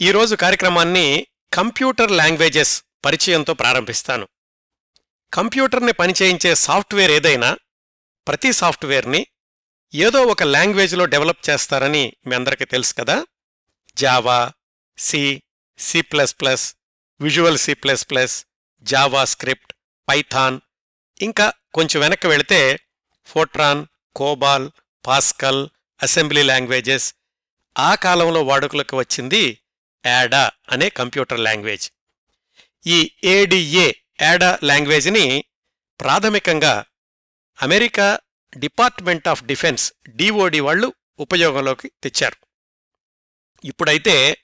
ఈరోజు కార్యక్రమాన్ని computer languages పరిచయంతో ప్రారంభిస్తాను. కంప్యూటర్ని పనిచేయించే సాఫ్ట్వేర్ ఏదైనా ప్రతి సాఫ్ట్వేర్ని ఏదో ఒక లాంగ్వేజ్లో డెవలప్ చేస్తారని మీ అందరికీ తెలుసు కదా? Java C C plus plus visual C plus plus JavaScript Python ఇంకా కొంచెం వెనక్కి వెళితే Fortran COBOL Pascal assembly languages ఆ కాలంలో వాడుకలోకి వచ్చింది యాడా అనే కంప్యూటర్ లాంగ్వేజ్. ఈ ఏడిఏ యాడా లాంగ్వేజ్ని ప్రాథమికంగా America department of defence DOD వాళ్ళు ఉపయోగంలోకి తెచ్చారు. ఇప్పుడైతే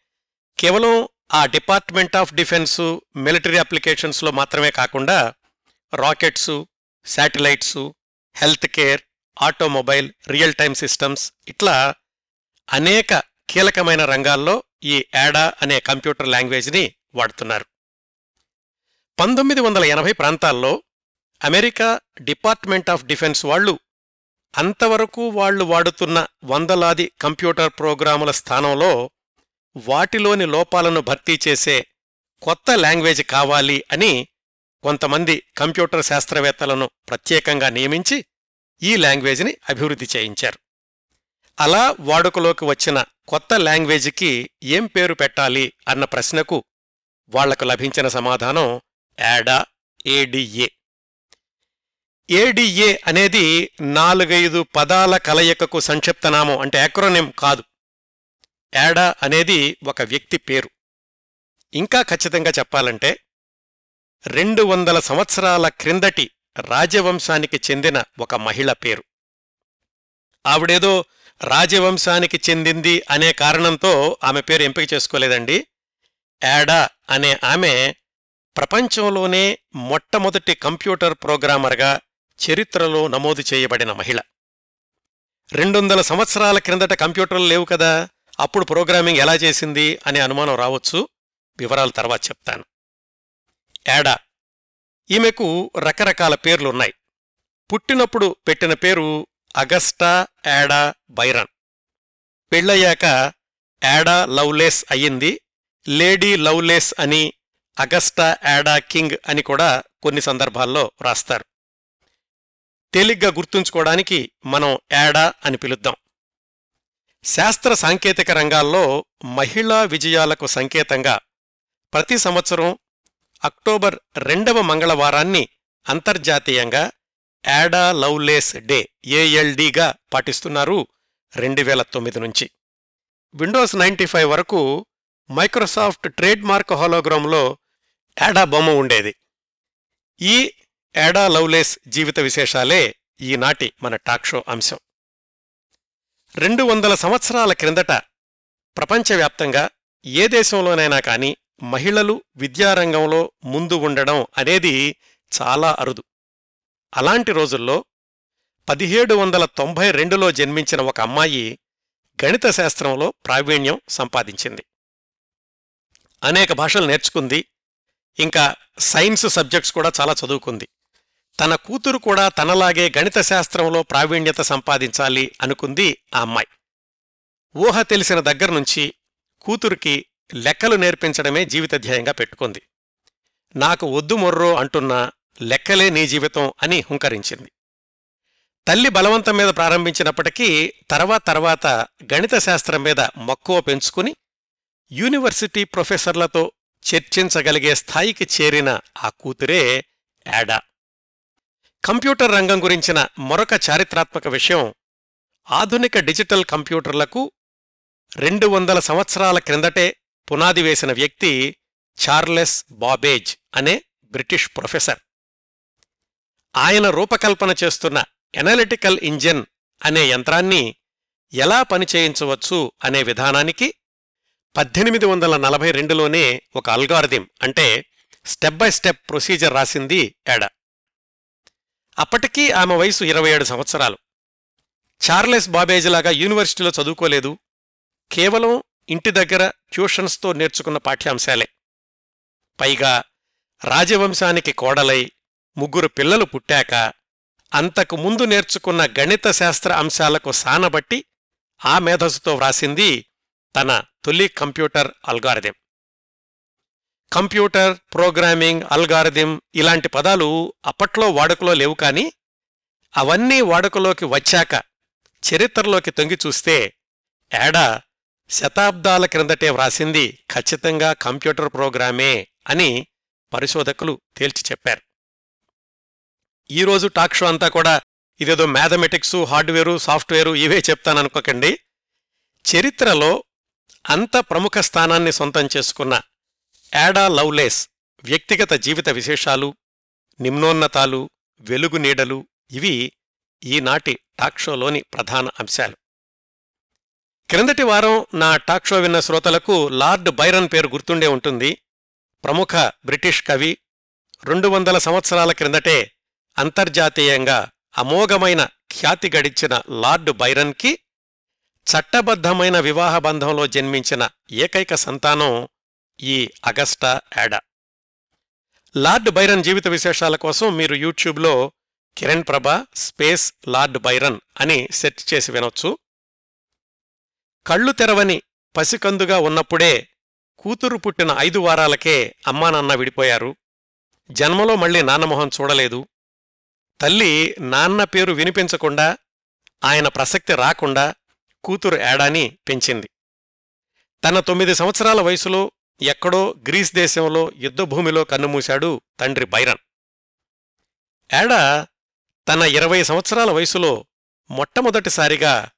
కేవలం ఆ డిపార్ట్మెంట్ ఆఫ్ డిఫెన్సు మిలిటరీ అప్లికేషన్స్లో మాత్రమే కాకుండా rockets satellites health care automobile real time systems ఇట్లా అనేక కీలకమైన రంగాల్లో ఈ యాడా అనే కంప్యూటర్ లాంగ్వేజ్ని వాడుతున్నారు. పంతొమ్మిది వందల ఎనభై ప్రాంతాల్లో అమెరికా డిపార్ట్మెంట్ ఆఫ్ డిఫెన్స్ వాళ్ళు అంతవరకు వాళ్ళు వాడుతున్న వందలాది కంప్యూటర్ ప్రోగ్రాముల స్థానంలో వాటిలోని లోపాలను భర్తీ చేసే కొత్త లాంగ్వేజ్ కావాలి అని కొంతమంది కంప్యూటర్ శాస్త్రవేత్తలను ప్రత్యేకంగా నియమించి ఈ లాంగ్వేజ్ని అభివృద్ధి చేయించారు. అలా వాడుకలోకి వచ్చిన కొత్త లాంగ్వేజ్కి ఏం పేరు పెట్టాలి అన్న ప్రశ్నకు వాళ్ళకు లభించిన సమాధానం యాడా ఏడిఏ ఏడిఏ అనేది నాలుగైదు పదాల కలయికకు సంక్షిప్తనామం అంటే యాక్రోనిం కాదు. యాడా అనేది ఒక వ్యక్తి పేరు. ఇంకా ఖచ్చితంగా చెప్పాలంటే రెండు వందల సంవత్సరాల క్రిందటి రాజవంశానికి చెందిన ఒక మహిళ పేరు. ఆవిడేదో రాజవంశానికి చెందింది అనే కారణంతో ఆమె పేరు ఎంపిక చేసుకోలేదండి. యాడా అనే ఆమె ప్రపంచంలోనే మొట్టమొదటి కంప్యూటర్ ప్రోగ్రామర్గా చరిత్రలో నమోదు చేయబడిన మహిళ. రెండొందల సంవత్సరాల క్రిందట కంప్యూటర్లు లేవు కదా అప్పుడు ప్రోగ్రామింగ్ ఎలా చేసింది అనే అనుమానం రావచ్చు. వివరాలు తర్వాత చెప్తాను. యాడా ఈమెకు రకరకాల పేర్లున్నాయి. పుట్టినప్పుడు పెట్టిన పేరు అగస్టా యాడా బైరన్. పెళ్ళయ్యాక యాడా లవ్లేస్ అయ్యింది లేడీ లవ్లేస్ అని అగస్టా యాడా కింగ్ అని కూడా కొన్ని సందర్భాల్లో రాస్తారు. తేలిగ్గా గుర్తుంచుకోవడానికి మనం యాడా అని పిలుద్దాం. శాస్త్ర సాంకేతిక రంగాల్లో మహిళా విజయాలకు సంకేతంగా ప్రతి సంవత్సరం అక్టోబర్ రెండవ మంగళవారాన్ని అంతర్జాతీయంగా యాడా లవ్లేస్ డే ఏఎల్డీగా పాటిస్తున్నారు రెండు వేల తొమ్మిది నుంచి. విండోస్ నైంటీ ఫైవ్ వరకు మైక్రోసాఫ్ట్ ట్రేడ్ మార్క్ హోలోగ్రామ్లో యాడా బొమ్మ ఉండేది. ఈ యాడా లవ్లేస్ జీవిత విశేషాలే ఈనాటి మన టాక్ షో అంశం. రెండు వందల సంవత్సరాల క్రిందట ప్రపంచవ్యాప్తంగా ఏ దేశంలోనైనా కాని మహిళలు విద్యారంగంలో ముందు ఉండడం అనేది చాలా అరుదు. అలాంటి రోజుల్లో పదిహేడు వందల తొంభై రెండులో జన్మించిన ఒక అమ్మాయి గణిత శాస్త్రంలో ప్రావీణ్యం సంపాదించింది. అనేక భాషలు నేర్చుకుంది. ఇంకా సైన్స్ సబ్జెక్ట్స్ కూడా చాలా చదువుకుంది. తన కూతురు కూడా తనలాగే గణిత శాస్త్రంలో ప్రావీణ్యత సంపాదించాలి అనుకుంది ఆ అమ్మాయి. ఊహ తెలిసిన దగ్గర్నుంచి కూతురికి లెక్కలు నేర్పించడమే జీవితధ్యేయంగా పెట్టుకుంది. నాకు వద్దు మొర్రో అంటున్నా లెక్కలే నీ జీవితం అని హుంకరించింది. తల్లి బలవంతం మీద ప్రారంభించినప్పటికీ తర్వాత తర్వాత గణిత శాస్త్రం మీద మక్కువ పెంచుకుని యూనివర్సిటీ ప్రొఫెసర్లతో చర్చించగలిగే స్థాయికి చేరిన ఆ కూతురే యాడా. కంప్యూటర్ రంగం గురించిన మరొక చారిత్రాత్మక విషయం ఆధునిక డిజిటల్ కంప్యూటర్లకు రెండు వందల సంవత్సరాల క్రిందటే పునాది వేసిన వ్యక్తి చార్లెస్ బాబేజ్ అనే బ్రిటిష్ ప్రొఫెసర్. ఆయన రూపకల్పన చేస్తున్న ఎనలిటికల్ ఇంజిన్ అనే యంత్రాన్ని ఎలా పనిచేయించవచ్చు అనే విధానానికి పద్దెనిమిది వందల నలభై రెండులోనే ఒక అల్గారిథం అంటే స్టెప్ బై స్టెప్ ప్రొసీజర్ రాసింది ఏడ. అప్పటికీ ఆమె వయసు ఇరవై ఏడు సంవత్సరాలు. చార్లెస్ బాబేజ్లాగా యూనివర్సిటీలో చదువుకోలేదు. కేవలం ఇంటి దగ్గర ట్యూషన్స్తో నేర్చుకున్న పాఠ్యాంశాలే. పైగా రాజవంశానికి కోడలై ముగ్గురు పిల్లలు పుట్టాక అంతకు ముందు నేర్చుకున్న గణిత శాస్త్ర అంశాలకు సానబట్టి ఆ మేధస్సుతో వ్రాసింది తన తొలి computer algorithm. Computer programming algorithm ఇలాంటి పదాలు అప్పట్లో వాడుకలో లేవు కానీ అవన్నీ వాడుకలోకి వచ్చాక చరిత్రలోకి తొంగి చూస్తే ఏడా శతాబ్దాల క్రిందటే వ్రాసింది ఖచ్చితంగా కంప్యూటర్ ప్రోగ్రామే అని పరిశోధకులు తేల్చి చెప్పారు. ఈరోజు టాక్ షో అంతా కూడా ఇదేదో మ్యాథమెటిక్సు హార్డ్వేరు సాఫ్ట్వేరు ఇవే చెప్తాననుకోకండి చరిత్రలో అంత ప్రముఖ స్థానాన్ని సొంతం చేసుకున్న యాడా లవ్లేస్ వ్యక్తిగత జీవిత విశేషాలు నిమ్నోన్నతాలు వెలుగు నీడలు ఇవి ఈనాటి టాక్ షోలోని ప్రధాన అంశాలు. క్రిందటి వారం నా టాక్ షో విన్న శ్రోతలకు లార్డ్ బైరన్ పేరు గుర్తుండే ఉంటుంది. ప్రముఖ బ్రిటిష్ కవి రెండు వందల సంవత్సరాల క్రిందటే అంతర్జాతీయంగా అమోఘమైన ఖ్యాతి గడించిన లార్డ్ బైరన్కి చట్టబద్ధమైన వివాహ బంధంలో జన్మించిన ఏకైక సంతానం ఈ అగస్టా యాడా. లార్డ్ బైరన్ జీవిత విశేషాల కోసం మీరు యూట్యూబ్లో Kiran Prabha space Lord Byron అని సెర్చ్ చేసి వినొచ్చు. కళ్ళు తెరవని పసికందుగా ఉన్నప్పుడే కూతురు పుట్టిన ఐదు వారాలకే అమ్మానాన్న విడిపోయారు. జన్మలో మళ్ళీ నాన్నమొహం చూడలేదు. తల్లి నాన్న పేరు వినిపించకుండా ఆయన ప్రసక్తి రాకుండా కూతురు ఏడాని పెంచింది. తన తొమ్మిది సంవత్సరాల వయసులో ఎక్కడో గ్రీస్ దేశంలో యుద్ధభూమిలో కన్నుమూశాడు తండ్రి బైరన్. ఏడా తన ఇరవై సంవత్సరాల వయసులో మొట్టమొదటిసారిగా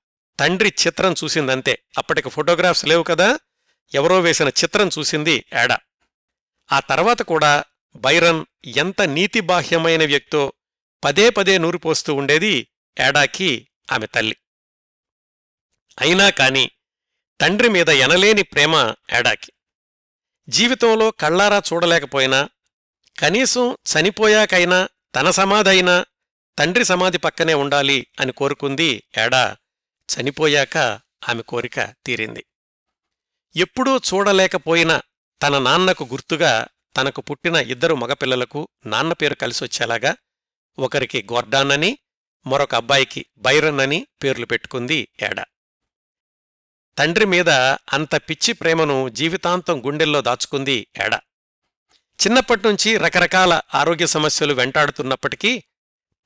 తండ్రి చిత్రం చూసిందంతే. అప్పటికి ఫోటోగ్రాఫ్స్ లేవు కదా ఎవరో వేసిన చిత్రం చూసింది ఏడా. ఆ తర్వాత కూడా బైరన్ ఎంత నీతిబాహ్యమైన వ్యక్తో పదే పదే నూరిపోస్తూ ఉండేది ఏడాకి ఆమె తల్లి. అయినా కాని తండ్రి మీద ఎనలేని ప్రేమ ఏడాకి. జీవితంలో కళ్ళారా చూడలేకపోయినా కనీసం చనిపోయాకైనా తన సమాధైనా తండ్రి సమాధి పక్కనే ఉండాలి అని కోరుకుంది ఏడా చనిపోయాక ఆమె కోరిక తీరింది. ఎప్పుడూ చూడలేకపోయిన తన నాన్నకు గుర్తుగా తనకు పుట్టిన ఇద్దరు మగపిల్లలకు నాన్న పేరు కలిసొచ్చేలాగా ఒకరికి గోర్డాన్ అని మరొక అబ్బాయికి బైరన్ అని పేర్లు పెట్టుకుంది ఏడా. తండ్రి మీద అంత పిచ్చి ప్రేమను జీవితాంతం గుండెల్లో దాచుకుంది ఏడా. చిన్నప్పట్నుంచి రకరకాల ఆరోగ్య సమస్యలు వెంటాడుతున్నప్పటికీ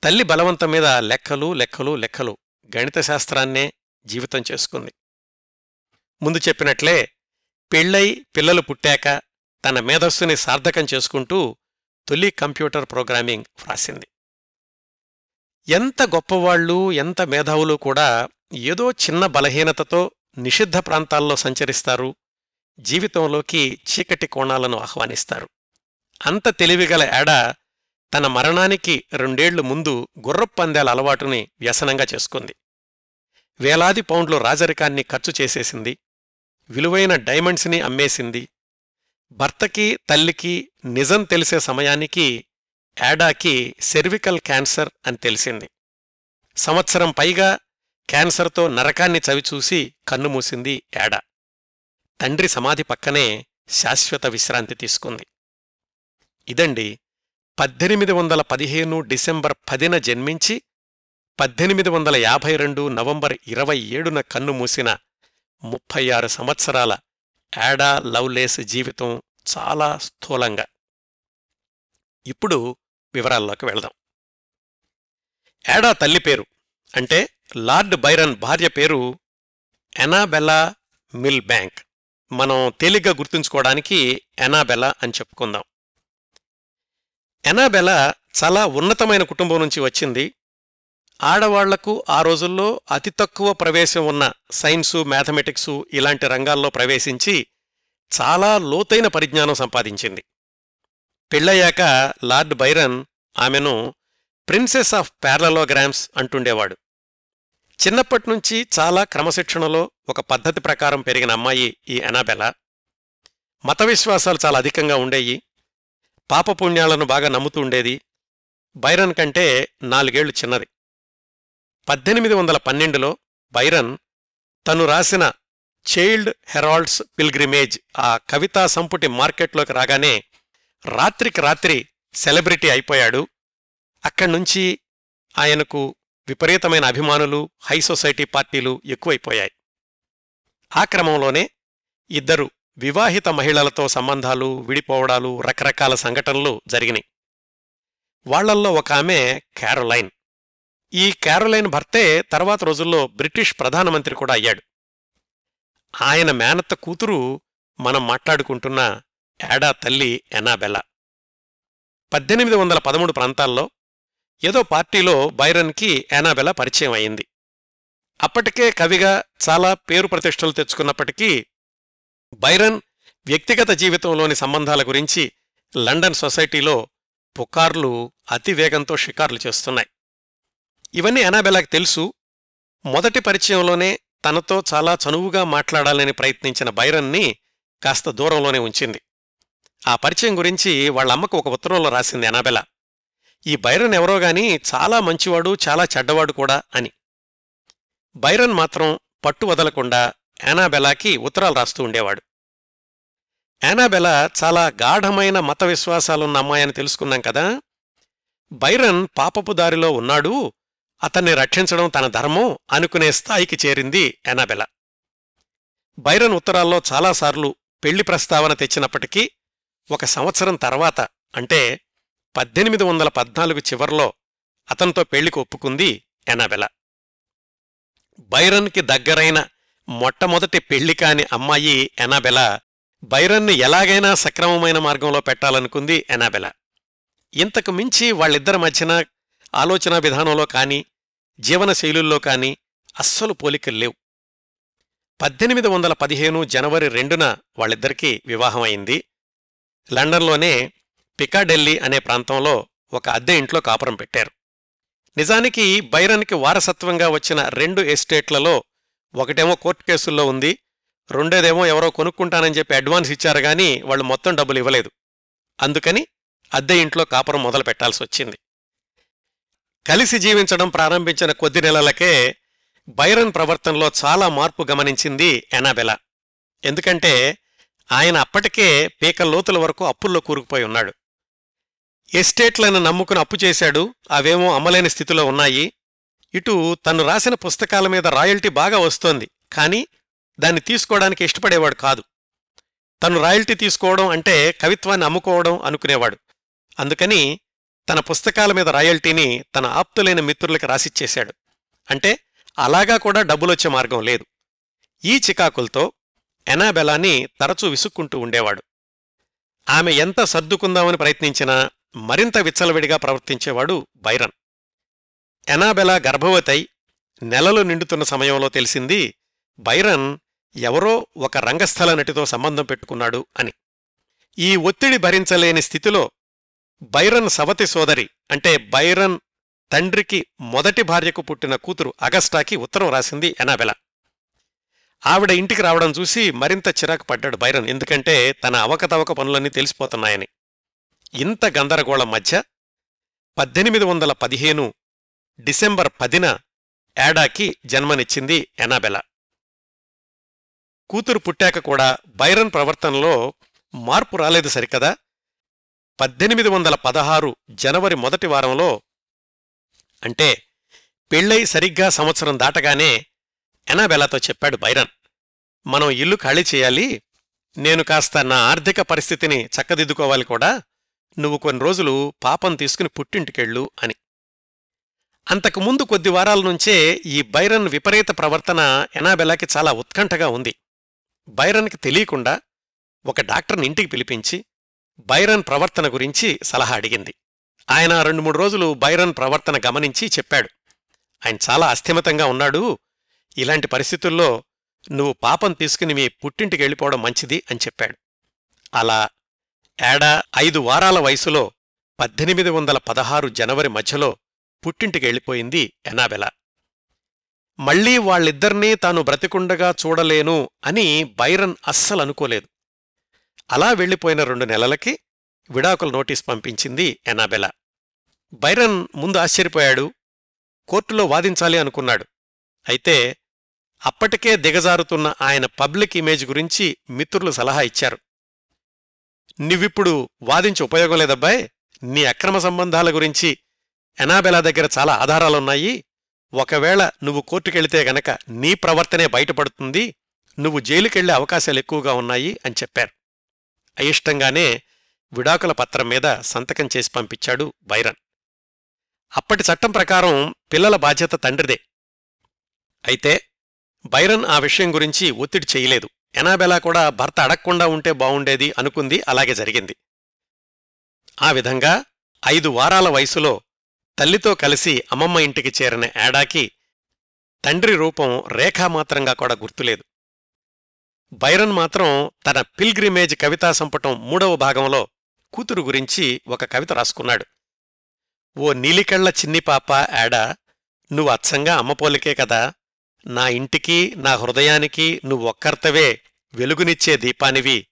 తల్లి బలవంతం మీద లెక్కలు లెక్కలు లెక్కలు గణిత శాస్త్రాన్నే జీవితం చేసుకుంది. ముందు చెప్పినట్లే పెళ్ళై పిల్లలు పుట్టాక తన మేధస్సుని సార్థకం చేసుకుంటూ తొలి కంప్యూటర్ ప్రోగ్రామింగ్ వ్రాసింది. ఎంత గొప్పవాళ్ళు ఎంత మేధావులు కూడా ఏదో చిన్న బలహీనతతో నిషిద్ధ ప్రాంతాల్లో సంచరిస్తారు జీవితంలోకి చీకటి కోణాలను ఆహ్వానిస్తారు. అంత తెలివిగల ఏడ తన మరణానికి రెండేళ్ళు ముందు గుర్రపందేల అలవాటుని వ్యసనంగా చేసుకుంది. వేలాది పౌండ్లు రాజరికాన్ని ఖర్చు చేసేసింది విలువైన డైమండ్స్ని అమ్మేసింది భర్తకి తల్లికి నిజం తెలిసే సమయానికి యాడాకి సెర్వికల్ క్యాన్సర్ అని తెలిసింది. సంవత్సరం పైగా క్యాన్సర్తో నరకాన్ని చవిచూసి కన్నుమూసింది యాడా తండ్రి సమాధి పక్కనే శాశ్వత విశ్రాంతి తీసుకుంది. ఇదండి పద్దెనిమిది వందల పదిహేను డిసెంబర్ పదిన జన్మించి పద్దెనిమిది వందల యాభై రెండు నవంబర్ ఇరవై ఏడున కన్నుమూసిన ముప్పై ఆరు సంవత్సరాల యాడా లవ్లేస్ జీవితం చాలా స్థూలంగా. ఇప్పుడు వివరాల్లోకి వెళదాం. యాడా తల్లి పేరు? అంటే లార్డ్ బైరన్ భార్య పేరు ఎనాబెలా మిల్ బ్యాంక్. మనం తేలిగ్గా గుర్తుంచుకోవడానికి ఎనాబెలా అని చెప్పుకుందాం. ఎనాబెలా చాలా ఉన్నతమైన కుటుంబం నుంచి వచ్చింది. ఆడవాళ్ళకు ఆ రోజుల్లో అతి తక్కువ ప్రవేశం ఉన్న సైన్సు మ్యాథమెటిక్సు ఇలాంటి రంగాల్లో ప్రవేశించి చాలా లోతైన పరిజ్ఞానం సంపాదించింది. పెళ్ళయ్యాక లార్డ్ బైరన్ ఆమెను ప్రిన్సెస్ ఆఫ్ ప్యారలలోగ్రామ్స్ అంటుండేవాడు. చిన్నప్పటినుంచి చాలా క్రమశిక్షణలో ఒక పద్ధతి ప్రకారం పెరిగిన అమ్మాయి ఈ ఎనాబెలా మత విశ్వాసాలు చాలా అధికంగా ఉండేయి. పాపపుణ్యాలను బాగా నమ్ముతూ ఉండేది. బైరన్ కంటే నాలుగేళ్ళు చిన్నది. పద్దెనిమిది వందల పన్నెండులో బైరన్ తను రాసిన చైల్డ్ హెరాల్డ్స్ పిల్గ్రిమేజ్ ఆ కవితా సంపుటి మార్కెట్లోకి రాగానే రాత్రికి రాత్రి సెలబ్రిటీ అయిపోయాడు. అక్కడ్నుంచి ఆయనకు విపరీతమైన అభిమానులు హై సొసైటీ పార్టీలు ఎక్కువైపోయాయి. ఆ క్రమంలోనే ఇద్దరు వివాహిత మహిళలతో సంబంధాలు విడిపోవడాలు రకరకాల సంఘటనలు జరిగినాయి. వాళ్ళల్లో ఒక ఆమె క్యారోలైన్. ఈ క్యారోలైన్ భర్తే తర్వాత రోజుల్లో బ్రిటిష్ ప్రధానమంత్రి కూడా అయ్యాడు. ఆయన మేనత్త కూతురు మనం మాట్లాడుకుంటున్న యాడా తల్లి ఎనాబెలా పద్దెనిమిది వందల పదమూడు ప్రాంతాల్లో ఏదో పార్టీలో బైరన్కి యానాబెలా పరిచయం అయింది. అప్పటికే కవిగా చాలా పేరు ప్రతిష్టలు తెచ్చుకున్నప్పటికీ బైరన్ వ్యక్తిగత జీవితంలోని సంబంధాల గురించి లండన్ సొసైటీలో పుకార్లు అతివేగంతో షికార్లు చేస్తున్నాయి. ఇవన్నీ ఎనాబెలాకి తెలుసు. మొదటి పరిచయంలోనే తనతో చాలా చనువుగా మాట్లాడాలని ప్రయత్నించిన బైరన్ని కాస్త దూరంలోనే ఉంచింది. ఆ పరిచయం గురించి వాళ్ళమ్మకు ఒక ఉత్తరంలో రాసింది అనాబెల. ఈ బైరన్ ఎవరో గాని చాలా మంచివాడు చాలా చెడ్డవాడు కూడా అని. బైరన్ మాత్రం పట్టు వదలకుండా యానాబెలాకి ఉత్తరాలు రాస్తూ ఉండేవాడు. యానాబెలా చాలా గాఢమైన మత విశ్వాసాలున్న అమ్మాయని తెలుసుకున్నాం కదా. బైరన్ పాపపు దారిలో ఉన్నాడు అతన్ని రక్షించడం తన ధర్మం అనుకునే స్థాయికి చేరింది యానాబెలా బైరన్ ఉత్తరాల్లో చాలాసార్లు పెళ్ళి ప్రస్తావన తెచ్చినప్పటికీ ఒక సంవత్సరం తర్వాత అంటే పద్దెనిమిది వందల పద్నాలుగు చివర్లో అతనితో పెళ్ళికి ఒప్పుకుంది ఎనాబెలా. బైరన్కి దగ్గరైన మొట్టమొదటి పెళ్ళి కాని అమ్మాయి ఎనాబెలా బైరన్ని ఎలాగైనా సక్రమమైన మార్గంలో పెట్టాలనుకుంది ఎనాబెల. ఇంతకు మించి వాళ్ళిద్దరి మధ్యన ఆలోచనా విధానంలో కాని జీవనశైలుల్లో కాని అస్సలు పోలికలు లేవు. పద్దెనిమిది వందల పదిహేను జనవరి రెండున వాళ్ళిద్దరికీ వివాహం అయింది. లండన్లోనే పికాడెల్లీ అనే ప్రాంతంలో ఒక అద్దె ఇంట్లో కాపురం పెట్టారు. నిజానికి బైరన్కి వారసత్వంగా వచ్చిన రెండు ఎస్టేట్లలో ఒకటేమో కోర్టు కేసుల్లో ఉంది రెండోదేమో ఎవరో కొనుక్కుంటానని చెప్పి అడ్వాన్స్ ఇచ్చారు కానీ వాళ్ళు మొత్తం డబ్బులు ఇవ్వలేదు. అందుకని అద్దె ఇంట్లో కాపురం మొదలు పెట్టాల్సి వచ్చింది. కలిసి జీవించడం ప్రారంభించిన కొద్ది నెలలకే బైరన్ ప్రవర్తనలో చాలా మార్పు గమనించింది ఎనాబెలా ఎందుకంటే ఆయన అప్పటికే పీక లోతుల వరకు అప్పుల్లో కూరుకుపోయి ఉన్నాడు. ఎస్టేట్లను నమ్ముకుని అప్పు చేశాడు అవేమో అమ్మలేని స్థితిలో ఉన్నాయి. ఇటు తను రాసిన పుస్తకాల మీద రాయల్టీ బాగా వస్తోంది కానీ దాన్ని తీసుకోవడానికి ఇష్టపడేవాడు కాదు. తను రాయల్టీ తీసుకోవడం అంటే కవిత్వాన్ని అమ్ముకోవడం అనుకునేవాడు. అందుకని తన పుస్తకాల మీద రాయల్టీని తన ఆప్తులైన మిత్రులకి రాసిచ్చేశాడు. అంటే అలాగా కూడా డబ్బులొచ్చే మార్గం లేదు. ఈ చికాకులతో ఎనాబెలాని తరచూ విసుక్కుంటూ ఉండేవాడు. ఆమె ఎంత సర్దుకుందామని ప్రయత్నించినా మరింత విచ్చలవిడిగా ప్రవర్తించేవాడు బైరన్. ఎనాబెలా గర్భవతై నెలలు నిండుతున్న సమయంలో తెలిసింది బైరన్ ఎవరో ఒక రంగస్థల నటితో సంబంధం పెట్టుకున్నాడు అని. ఈ ఒత్తిడి భరించలేని స్థితిలో బైరన్ సవతి సోదరి అంటే బైరన్ తండ్రికి మొదటి భార్యకు పుట్టిన కూతురు అగస్టాకి ఉత్తరం రాసింది ఎనాబెలా. ఆవిడ ఇంటికి రావడం చూసి మరింత చిరాకు పడ్డాడు బైరన్. ఎందుకంటే తన అవకతవక పనులన్నీ తెలిసిపోతున్నాయని. ఇంత గందరగోళం మధ్య పద్దెనిమిది వందల పదిహేను డిసెంబర్ పదిన యాడాకి జన్మనిచ్చింది ఎనాబెలా కూతురు పుట్టాక కూడా బైరన్ ప్రవర్తనలో మార్పు రాలేదు సరికదా? పద్దెనిమిది వందల పదహారు జనవరి మొదటి వారంలో అంటే పెళ్ళై సరిగ్గా సంవత్సరం దాటగానే ఎనాబెలాతో చెప్పాడు బైరన్ మనం ఇల్లు ఖాళీ చేయాలి. నేను కాస్త నా ఆర్థిక పరిస్థితిని చక్కదిద్దుకోవాలి కూడా. నువ్వు కొన్ని రోజులు పాపం తీసుకుని పుట్టింటికెళ్ళు అని. అంతకుముందు కొద్ది వారాల నుంచే ఈ బైరన్ విపరీత ప్రవర్తన ఎనాబెలాకి చాలా ఉత్కంఠగా ఉంది. బైరన్కి తెలియకుండా ఒక డాక్టర్ని ఇంటికి పిలిపించి బైరన్ ప్రవర్తన గురించి సలహా అడిగింది. ఆయన రెండు మూడు రోజులు బైరన్ ప్రవర్తన గమనించి చెప్పాడు. ఆయన చాలా అస్థిమతంగా ఉన్నాడు. ఇలాంటి పరిస్థితుల్లో నువ్వు పాపం తీసుకుని మీ పుట్టింటికి వెళ్ళిపోవడం మంచిది అని చెప్పాడు. అలా ఏడా ఐదు వారాల వయసులో పద్దెనిమిది వందల పదహారు జనవరి మధ్యలో పుట్టింటికి వెళ్ళిపోయింది ఎనాబెల. మళ్ళీ వాళ్ళిద్దర్నీ తాను బ్రతికుండగా చూడలేను అని బైరన్ అస్సలు అనుకోలేదు. అలా వెళ్ళిపోయిన రెండు నెలలకి విడాకుల నోటీస్ పంపించింది ఎనాబెల. బైరన్ ముందు ఆశ్చర్యపోయాడు. కోర్టులో వాదించాలి అనుకున్నాడు. అయితే అప్పటికే దిగజారుతున్న ఆయన పబ్లిక్ ఇమేజ్ గురించి మిత్రులు సలహా ఇచ్చారు. నువ్విప్పుడు వాదించి ఉపయోగం లేదబ్బాయ్. నీ అక్రమ సంబంధాల గురించి ఎనాబెలా దగ్గర చాలా ఆధారాలున్నాయి. ఒకవేళ నువ్వు కోర్టుకెళితే గనక నీ ప్రవర్తనే బయటపడుతుంది. నువ్వు జైలుకెళ్ళే అవకాశాలు ఎక్కువగా ఉన్నాయి అని చెప్పారు. అయిష్టంగానే విడాకుల పత్రం మీద సంతకం చేసి పంపించాడు బైరన్. అప్పటి చట్టం ప్రకారం పిల్లల బాధ్యత తండ్రిదే. అయితే బైరన్ ఆ విషయం గురించి ఒత్తిడి చేయలేదు. ఎనాబెలా కూడా భర్త అడగకుండా ఉంటే బావుండేది అనుకుంది అలాగే జరిగింది. ఆ విధంగా ఐదు వారాల వయసులో తల్లితో కలిసి అమ్మమ్మ ఇంటికి చేరిన ఏడాకి తండ్రి రూపం రేఖామాత్రంగా కూడా గుర్తులేదు. బైరన్ మాత్రం తన పిల్గ్రిమేజ్ కవితా సంపుటం మూడవ భాగంలో కూతురు గురించి ఒక కవిత రాసుకున్నాడు. ఓ నీలికళ్ళ చిన్ని పాప యాడా నువ్వు అచ్చంగా అమ్మపోలికే కదా నా ఇంటికి నా హృదయానికి నువ్వొక్కర్తవే వెలుగునిచ్చే దీపానివి.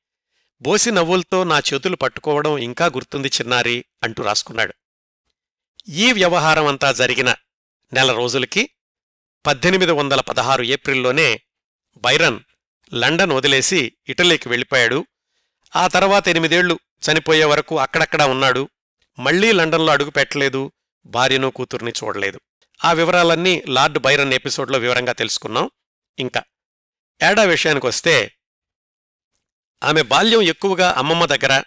బోసి నవ్వులతో నా చేతులు పట్టుకోవడం ఇంకా గుర్తుంది చిన్నారి అంటూ రాసుకున్నాడు. ఈ వ్యవహారం అంతా జరిగిన నెల రోజులకి పద్దెనిమిది వందల పదహారు ఏప్రిల్లోనే బైరన్ లండన్ వదిలేసి ఇటలీకి వెళ్ళిపోయాడు. ఆ తర్వాత ఎనిమిదేళ్ళు చనిపోయే వరకు అక్కడక్కడా ఉన్నాడు. మళ్ళీ లండన్లో అడుగు పెట్టలేదు. భార్యను కూతుర్ని చూడలేదు. ఆ వివరాలన్నీ లార్డ్ బైరన్ ఎపిసోడ్లో వివరంగా తెలుసుకున్నాం. ఇంకా ఏడా విషయానికొస్తే ఆమె బాల్యం ఎక్కువగా అమ్మమ్మ దగ్గర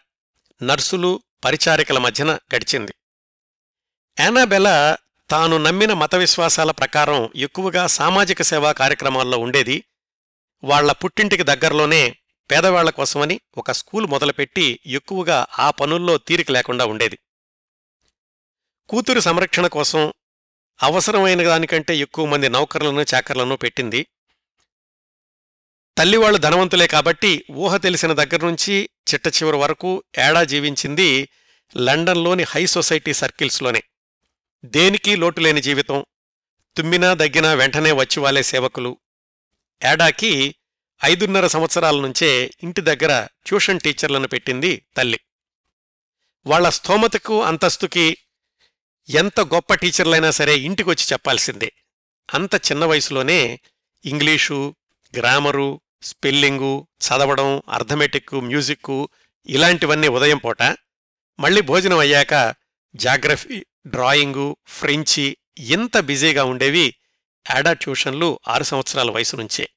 నర్సులు పరిచారికల మధ్యన గడిచింది. యానాబెలా తాను నమ్మిన మత విశ్వాసాల ప్రకారం ఎక్కువగా సామాజిక సేవా కార్యక్రమాల్లో ఉండేది. వాళ్ళ పుట్టింటికి దగ్గరలోనే పేదవాళ్ళ కోసమని ఒక స్కూల్ మొదలుపెట్టి ఎక్కువగా ఆ పనుల్లో తీరిక లేకుండా ఉండేది. కూతురు సంరక్షణ కోసం అవసరమైన దానికంటే ఎక్కువ మంది నౌకర్లను చాకర్లను పెట్టింది. తల్లివాళ్ళు ధనవంతులే కాబట్టి ఊహ తెలిసిన దగ్గర నుంచి చిట్ట చివరి వరకు ఏడా జీవించింది లండన్లోని హై సొసైటీ సర్కిల్స్లోనే. దేనికి లోటులేని జీవితం. తుమ్మినా దగ్గినా వెంటనే వచ్చివాలే సేవకులు. ఏడాకి ఐదున్నర సంవత్సరాల నుంచే ఇంటి దగ్గర ట్యూషన్ టీచర్లను పెట్టింది తల్లి. వాళ్ళ స్థోమతకు అంతస్తుకి ఎంత గొప్ప టీచర్లైనా సరే ఇంటికొచ్చి చెప్పాల్సిందే. అంత చిన్న వయసులోనే ఇంగ్లీషు గ్రామరు స్పెల్లింగు చదవడం అర్థమెటిక్కు మ్యూజిక్కు ఇలాంటివన్నీ ఉదయం పూట. మళ్ళీ భోజనం అయ్యాక జాగ్రఫీ డ్రాయింగు ఫ్రెంచి ఇంత బిజీగా ఉండేవి యాడా ట్యూషన్లు ఆరు సంవత్సరాల వయసు నుంచే.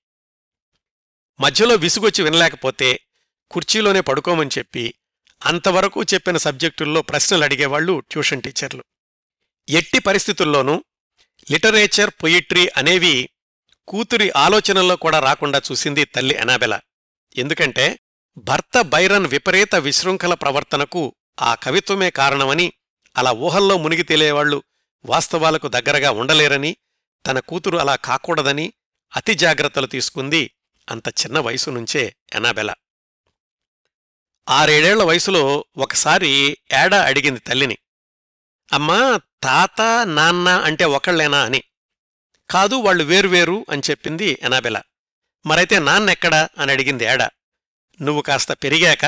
మధ్యలో విసుగొచ్చి వినలేకపోతే కుర్చీలోనే పడుకోమని చెప్పి అంతవరకు చెప్పిన సబ్జెక్టుల్లో ప్రశ్నలు అడిగేవాళ్ళు ట్యూషన్ టీచర్లు. ఎట్టి పరిస్థితుల్లోనూ లిటరేచర్ పొయిట్రీ అనేవి కూతురి ఆలోచనల్లో కూడా రాకుండా చూసింది తల్లి ఎనాబెల ఎందుకంటే భర్త బైరన్ విపరీత విశృంఖల ప్రవర్తనకు ఆ కవిత్వమే కారణమని అలా ఊహల్లో మునిగి తేలేవాళ్ళు వాస్తవాలకు దగ్గరగా ఉండలేరని తన కూతురు అలా కాకూడదని అతి జాగ్రత్తలు తీసుకుంది అంత చిన్న వయసు నుంచే ఎనాబెల ఆరేడేళ్ళ వయసులో ఒకసారి ఏడా అడిగింది తల్లిని అమ్మా తాత నాన్న అంటే ఒకళ్ళేనా అని. కాదు వాళ్ళు వేరువేరు అని చెప్పింది ఎనాబెల మరైతే నాన్నెక్కడా అని అడిగింది ఏడా. నువ్వు కాస్త పెరిగాక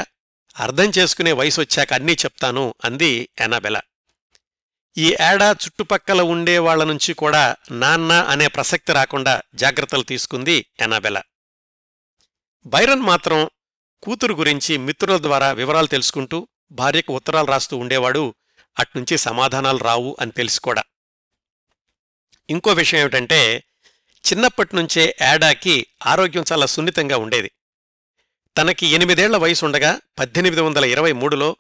అర్థం చేసుకునే వయసొచ్చాక అన్నీ చెప్తాను అంది ఎనాబెల ఈ ఏడా చుట్టుపక్కల ఉండే వాళ్ళ నుంచి కూడా నాన్న అనే ప్రసక్తి రాకుండా జాగ్రత్తలు తీసుకుంది ఎనాబెల బైరన్ మాత్రం కూతురు గురించి మిత్రుల ద్వారా వివరాలు తెలుసుకుంటూ భార్యకు ఉత్తరాలు రాస్తూ ఉండేవాడు అట్నుంచి సమాధానాలు రావు అని తెలుసుకోడా ఇంకో విషయం ఏమిటంటే చిన్నప్పటినుంచే యాడాకి ఆరోగ్యం చాలా సున్నితంగా ఉండేది. తనకి ఎనిమిదేళ్ళ వయసుండగా పద్దెనిమిది వందల ఇరవై మూడులో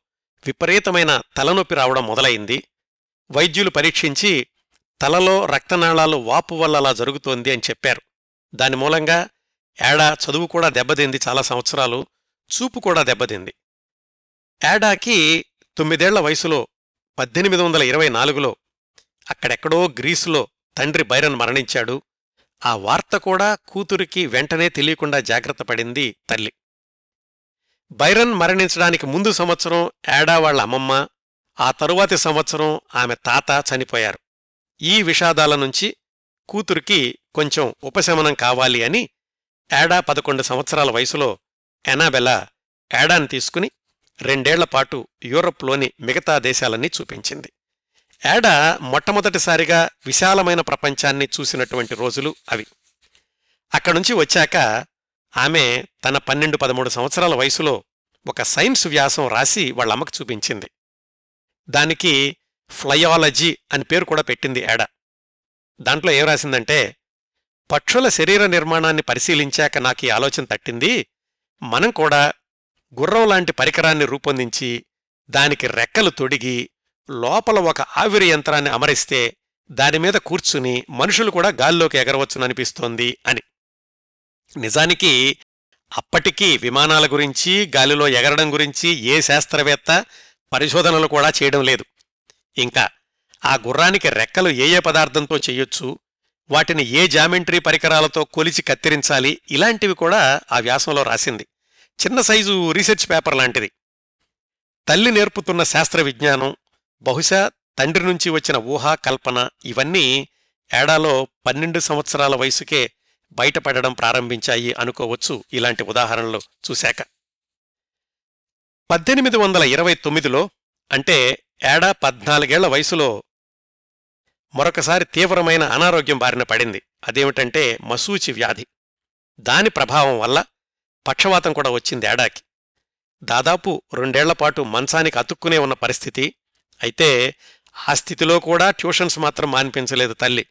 విపరీతమైన తలనొప్పి రావడం మొదలైంది. వైద్యులు పరీక్షించి తలలో రక్తనాళాలు వాపు వల్ల అలా జరుగుతోంది అని చెప్పారు. దాని మూలంగా యాడా చదువు కూడా దెబ్బతింది చాలా సంవత్సరాలు చూపు కూడా దెబ్బతింది. యాడాకి తొమ్మిదేళ్ళ వయసులో పద్దెనిమిది వందల ఇరవై నాలుగులో అక్కడెక్కడో గ్రీసులో తండ్రి బైరన్ మరణించాడు. ఆ వార్త కూడా కూతురికి వెంటనే తెలియకుండా జాగ్రత్త పడింది తల్లి. బైరన్ మరణించడానికి ముందు సంవత్సరం ఏడా వాళ్ళ అమ్మమ్మ ఆ తరువాతి సంవత్సరం ఆమె తాత చనిపోయారు. ఈ విషాదాల నుంచి కూతురికి కొంచెం ఉపశమనం కావాలి అని ఏడా పదకొండు సంవత్సరాల వయసులో ఎనాబెలా యాడాని తీసుకుని రెండేళ్ళపాటు యూరప్లోని మిగతా దేశాలన్నీ చూపించింది. ఏడ మొట్టమొదటిసారిగా విశాలమైన ప్రపంచాన్ని చూసినటువంటి రోజులు అవి. అక్కడుంచి వచ్చాక ఆమె తన పన్నెండు పదమూడు సంవత్సరాల వయసులో ఒక సైన్స్ వ్యాసం రాసి వాళ్ళమ్మకు చూపించింది. దానికి ఫ్లయాలజీ అని పేరు కూడా పెట్టింది ఏడ. దాంట్లో ఏం రాసిందంటే పక్షుల శరీర నిర్మాణాన్ని పరిశీలించాక నాకు ఈ ఆలోచన తట్టింది మనం కూడా గుర్రం లాంటి పరికరాన్ని రూపొందించి దానికి రెక్కలు తొడిగి లోపల ఒక ఆవిరి యంత్రాన్ని అమరిస్తే దానిమీద కూర్చుని మనుషులు కూడా గాల్లోకి ఎగరవచ్చుననిపిస్తోంది అని. నిజానికి అప్పటికీ విమానాల గురించి గాలిలో ఎగరడం గురించి ఏ శాస్త్రవేత్త పరిశోధనలు కూడా చేయడం లేదు. ఇంకా ఆ గుర్రానికి రెక్కలు ఏ ఏ పదార్థంతో చెయ్యొచ్చు వాటిని ఏ జామెంట్రీ పరికరాలతో కొలిచి కత్తిరించాలి ఇలాంటివి కూడా ఆ వ్యాసంలో రాసింది. చిన్న సైజు రీసెర్చ్ పేపర్ లాంటిది. తల్లి నేర్పుతున్న శాస్త్ర విజ్ఞానం బహుశా తండ్రి నుంచి వచ్చిన ఊహా కల్పన ఇవన్నీ ఏడాలో పన్నెండు సంవత్సరాల వయసుకే బయటపడడం ప్రారంభించాయి అనుకోవచ్చు ఇలాంటి ఉదాహరణలు చూశాక. పద్దెనిమిది వందల ఇరవై తొమ్మిదిలో అంటే ఏడా పద్నాలుగేళ్ళ వయసులో మరొకసారి తీవ్రమైన అనారోగ్యం బారిన పడింది. అదేమిటంటే మసూచి వ్యాధి. దాని ప్రభావం వల్ల పక్షవాతం కూడా వచ్చింది ఏడాకి. దాదాపు రెండేళ్ళపాటు మంచానికి అతుక్కునే ఉన్న పరిస్థితి. అయితే ఆ స్థితిలో కూడా ట్యూషన్స్ మాత్రం మాన్పించలేదు తల్లి.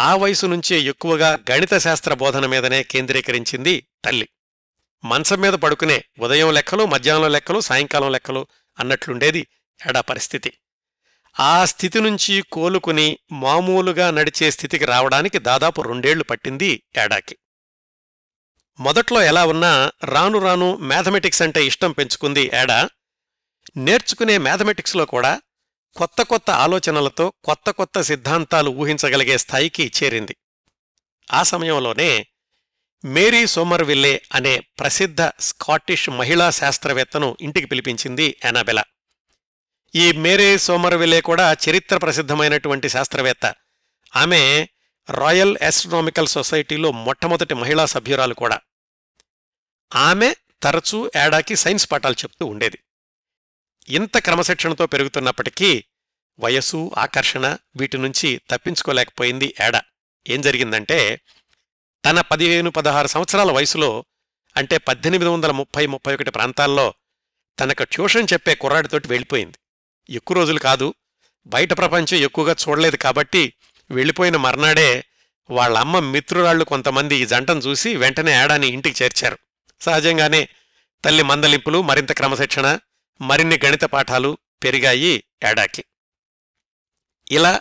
ఆ వయసు నుంచే ఎక్కువగా గణిత శాస్త్ర బోధన మీదనే కేంద్రీకరించింది తల్లి. మంచం మీద పడుకునే ఉదయం లెక్కలు మధ్యాహ్నం లెక్కలు సాయంకాలం లెక్కలు అన్నట్లుండేది ఏడా పరిస్థితి. ఆ స్థితి నుంచి కోలుకుని మామూలుగా నడిచే స్థితికి రావడానికి దాదాపు రెండేళ్ళు పట్టింది ఏడాకి. మొదట్లో ఎలా ఉన్నా రాను రాను మ్యాథమెటిక్స్ అంటే ఇష్టం పెంచుకుంది ఏడా? నేర్చుకునే మ్యాథమెటిక్స్లో కూడా కొత్త కొత్త ఆలోచనలతో కొత్త కొత్త సిద్ధాంతాలు ఊహించగలిగే స్థాయికి చేరింది. ఆ సమయంలోనే మేరీ సోమర్విల్లే అనే ప్రసిద్ధ స్కాటిష్ మహిళా శాస్త్రవేత్తను ఇంటికి పిలిపించింది యానాబెలా ఈ మేరీ సోమర్విల్లే కూడా చరిత్ర ప్రసిద్ధమైనటువంటి శాస్త్రవేత్త. ఆమె రాయల్ ఆస్ట్రనామికల్ సొసైటీలో మొట్టమొదటి మహిళా సభ్యురాలు కూడా. ఆమె తరచూ ఏడాకి సైన్స్ పాఠాలు చెప్తూ ఉండేది. ఇంత క్రమశిక్షణతో పెరుగుతున్నప్పటికీ వయస్సు ఆకర్షణ వీటి నుంచి తప్పించుకోలేకపోయింది ఏడ. ఏం జరిగిందంటే తన పదిహేను పదహారు సంవత్సరాల వయసులో అంటే పద్దెనిమిది వందల ముప్పై ముప్పై ఒకటి ప్రాంతాల్లో తనకు ట్యూషన్ చెప్పే కుర్రాడితోటి వెళ్ళిపోయింది. ఎక్కువ రోజులు కాదు బయట ప్రపంచం ఎక్కువగా చూడలేదు కాబట్టి వెళ్ళిపోయిన మర్నాడే వాళ్ళమ్మ మిత్రురాళ్ళు మిత్రురాళ్ళు కొంతమంది ఈ జంటను చూసి వెంటనే ఏడాని ఇంటికి చేర్చారు. సహజంగానే తల్లి మందలింపులు మరింత క్రమశిక్షణ మరిన్ని గణిత పాఠాలు పెరిగాయి ఏడాకి. ఇలా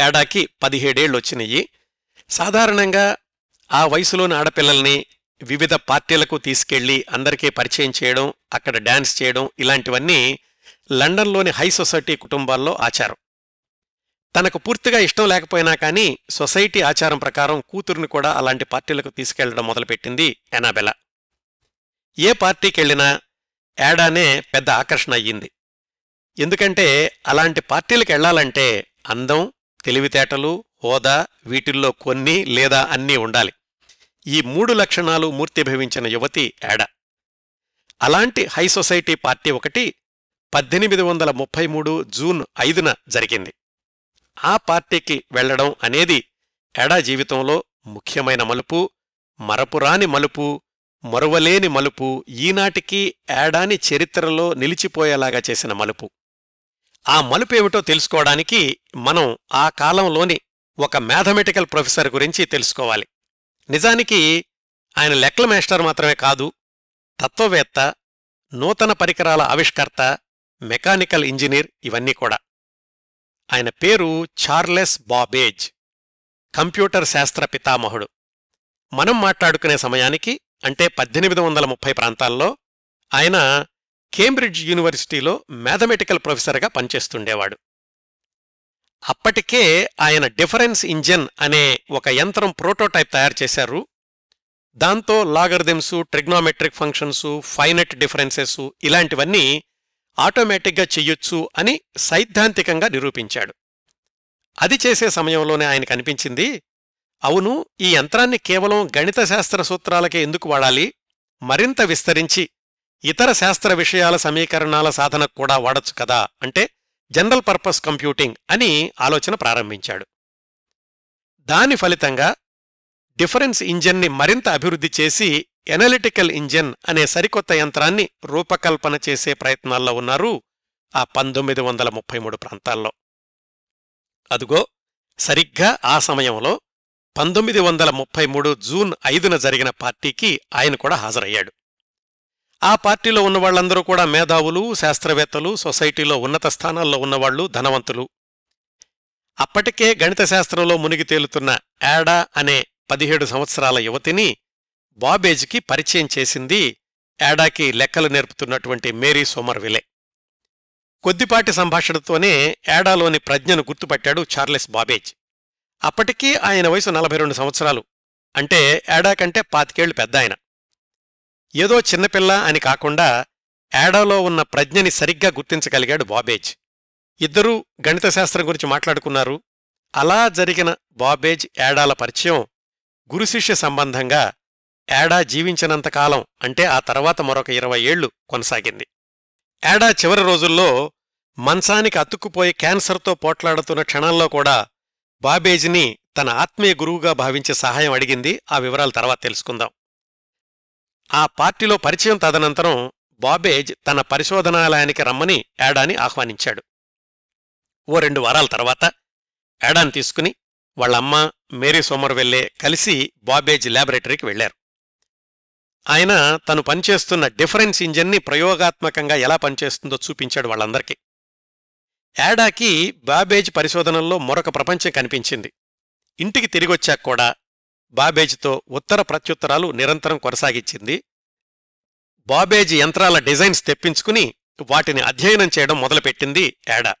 ఏడాకి పదిహేడేళ్ళొచ్చినాయి సాధారణంగా ఆ వయసులోని ఆడపిల్లల్ని వివిధ పార్టీలకు తీసుకెళ్ళి అందరికీ పరిచయం చేయడం అక్కడ డాన్స్ చేయడం ఇలాంటివన్నీ లండన్లోని హై సొసైటీ కుటుంబాల్లో ఆచారం. తనకు పూర్తిగా ఇష్టం లేకపోయినా కానీ సొసైటీ ఆచారం ప్రకారం కూతురుని కూడా అలాంటి పార్టీలకు తీసుకెళ్ళడం మొదలుపెట్టింది ఎనాబెలా ఏ పార్టీకెళ్ళినా ఏడానే పెద్ద ఆకర్షణ అయ్యింది. ఎందుకంటే అలాంటి పార్టీలకు వెళ్ళాలంటే అందం తెలివితేటలు హోదా వీటిల్లో కొన్ని లేదా అన్నీ ఉండాలి. ఈ మూడు లక్షణాలు మూర్తిభవించిన యువతి ఏడ. అలాంటి హై సొసైటీ పార్టీ ఒకటి పద్దెనిమిది వందల ముప్పై మూడు జూన్ ఐదున జరిగింది. ఆ పార్టీకి వెళ్ళడం అనేది ఎడా జీవితంలో ముఖ్యమైన మలుపు మరపురాని మలుపు మరువలేని మలుపు ఈనాటికి ఏడాని చరిత్రలో నిలిచిపోయేలాగా చేసిన మలుపు. ఆ మలుపేమిటో తెలుసుకోవడానికి మనం ఆ కాలంలోని ఒక మ్యాథమెటికల్ ప్రొఫెసర్ గురించి తెలుసుకోవాలి. నిజానికి ఆయన లెక్కల మేస్టర్ మాత్రమే కాదు తత్వవేత్త నూతన పరికరాల ఆవిష్కర్త మెకానికల్ ఇంజనీర్ ఇవన్నీ కూడా. ఆయన పేరు చార్లెస్ బాబేజ్ కంప్యూటర్ శాస్త్ర పితామహుడు. మనం మాట్లాడుకునే సమయానికి అంటే పద్దెనిమిది వందల ముప్పై ప్రాంతాల్లో ఆయన కేంబ్రిడ్జ్ యూనివర్సిటీలో మ్యాథమెటికల్ ప్రొఫెసర్గా పనిచేస్తుండేవాడు. అప్పటికే ఆయన డిఫరెన్స్ ఇంజన్ అనే ఒక యంత్రం ప్రోటోటైప్ తయారు చేశారు. దాంతో logarithms trigonometric functions finite differences ఇలాంటివన్నీ ఆటోమేటిక్గా చెయ్యొచ్చు అని సైద్ధాంతికంగా నిరూపించాడు. అది చేసే సమయంలోనే ఆయనకు అనిపించింది అవును ఈ యంత్రాన్ని కేవలం గణిత శాస్త్ర సూత్రాలకే ఎందుకు వాడాలి? మరింత విస్తరించి ఇతర శాస్త్ర విషయాల సమీకరణాల సాధనకు కూడా వాడొచ్చు కదా అంటే జనరల్ పర్పస్ కంప్యూటింగ్ అని ఆలోచన ప్రారంభించాడు. దాని ఫలితంగా డిఫరెన్స్ ఇంజన్ని మరింత అభివృద్ధి చేసి ఎనలిటికల్ ఇంజన్ అనే సరికొత్త యంత్రాన్ని రూపకల్పన చేసే ప్రయత్నాల్లో ఉన్నారు ఆ పంతొమ్మిది వందల ముప్పై మూడు ప్రాంతాల్లో. అదుగో సరిగ్గా ఆ సమయంలో పంతొమ్మిది వందల ముప్పై మూడు జూన్ ఐదున జరిగిన పార్టీకి ఆయన కూడా హాజరయ్యాడు. ఆ పార్టీలో ఉన్న వాళ్ళందరూ కూడా మేధావులు శాస్త్రవేత్తలు సొసైటీలో ఉన్నత స్థానాల్లో ఉన్నవాళ్ళు ధనవంతులు. అప్పటికే గణిత శాస్త్రంలో మునిగి తేలుతున్న యాడా అనే పదిహేడు సంవత్సరాల యువతిని బాబేజ్కి పరిచయం చేసింది యాడాకి లెక్కలు నేర్పుతున్నటువంటి మేరీ సోమర్విలే కొద్దిపాటి సంభాషణతోనే యాడాలోని ప్రజ్ఞను గుర్తుపట్టాడు చార్లెస్ బాబేజ్. అప్పటికీ ఆయన వయసు నలభై రెండు సంవత్సరాలు. అంటే యాడా కంటే పాతికేళ్ళు పెద్ద ఆయన ఏదో చిన్నపిల్ల అని కాకుండా యాడాలో ఉన్న ప్రజ్ఞని సరిగ్గా గుర్తించగలిగాడు బాబేజ్. ఇద్దరూ గణిత శాస్త్రం గురించి మాట్లాడుకున్నారు. అలా జరిగిన బాబేజ్ యాడాల పరిచయం గురుశిష్య సంబంధంగా యాడా జీవించినంతకాలం అంటే ఆ తర్వాత మరొక ఇరవై ఏళ్ళు కొనసాగింది. యాడా చివరి రోజుల్లో మంచానికి అతుక్కుపోయి క్యాన్సర్తో పోట్లాడుతున్న క్షణంలో కూడా బాబేజ్ని తన ఆత్మీయ గురువుగా భావించి సహాయం అడిగింది. ఆ వివరాలు తర్వాత తెలుసుకుందాం. ఆ పార్టీలో పరిచయం తదనంతరం బాబేజ్ తన పరిశోధనాలయానికి రమ్మని యాడాని ఆహ్వానించాడు. ఓ రెండు వారాల తర్వాత యాడాని తీసుకుని వాళ్ళమ్మ మేరీ సోమర్వెల్లే కలిసి బాబేజ్ ల్యాబొరేటరీకి వెళ్ళారు ఆయన తను పనిచేస్తున్న డిఫరెన్స్ ఇంజన్ని ప్రయోగాత్మకంగా ఎలా పనిచేస్తుందో చూపించాడు వాళ్ళందరికీ. యాడాకి బాబేజ్ పరిశోధనల్లో మరొక ప్రపంచం కనిపించింది. ఇంటికి తిరిగొచ్చాక కూడా బాబేజ్తో ఉత్తర ప్రత్యుత్తరాలు నిరంతరం కొనసాగించింది. బాబేజ్ యంత్రాల డిజైన్స్ తెప్పించుకుని వాటిని అధ్యయనం చేయడం మొదలుపెట్టింది యాడా.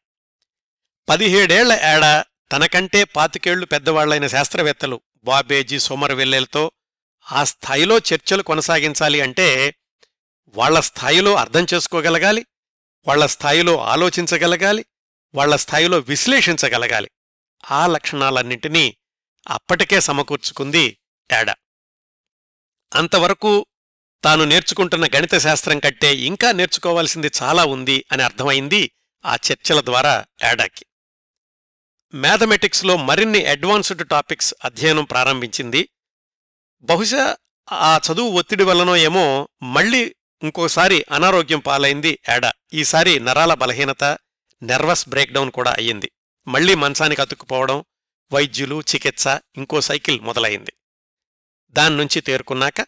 పదిహేడేళ్ళ యాడా తనకంటే పాతికేళ్ళు పెద్దవాళ్ళైన శాస్త్రవేత్తలు బాబేజీ సోమరవెల్లెలతో ఆ స్థాయిలో చర్చలు కొనసాగించాలి అంటే వాళ్ళ స్థాయిలో అర్థం చేసుకోగలగాలి వాళ్ళ స్థాయిలో ఆలోచించగలగాలి వాళ్ళ స్థాయిలో విశ్లేషించగలగాలి. ఆ లక్షణాలన్నింటినీ అప్పటికే సమకూర్చుకుంది ఏడా అంతవరకు తాను నేర్చుకుంటున్న గణిత శాస్త్రం కట్టే ఇంకా నేర్చుకోవాల్సింది చాలా ఉంది అని అర్థమైంది ఆ చర్చల ద్వారా ఏడాకి. మ్యాథమెటిక్స్లో మరిన్ని అడ్వాన్స్డ్ టాపిక్స్ అధ్యయనం ప్రారంభించింది బహుశా ఆ చదువు ఒత్తిడి వల్లనో ఏమో మళ్ళీ ఇంకోసారి అనారోగ్యం పాలైంది యాడా ఈసారి నరాల బలహీనత నెర్వస్ బ్రేక్డౌన్ కూడా అయ్యింది. మళ్ళీ మంచానికి అతుక్కుపోవడం వైద్యులు చికిత్స ఇంకో సైకిల్ మొదలైంది. దాన్నుంచి తేరుకున్నాక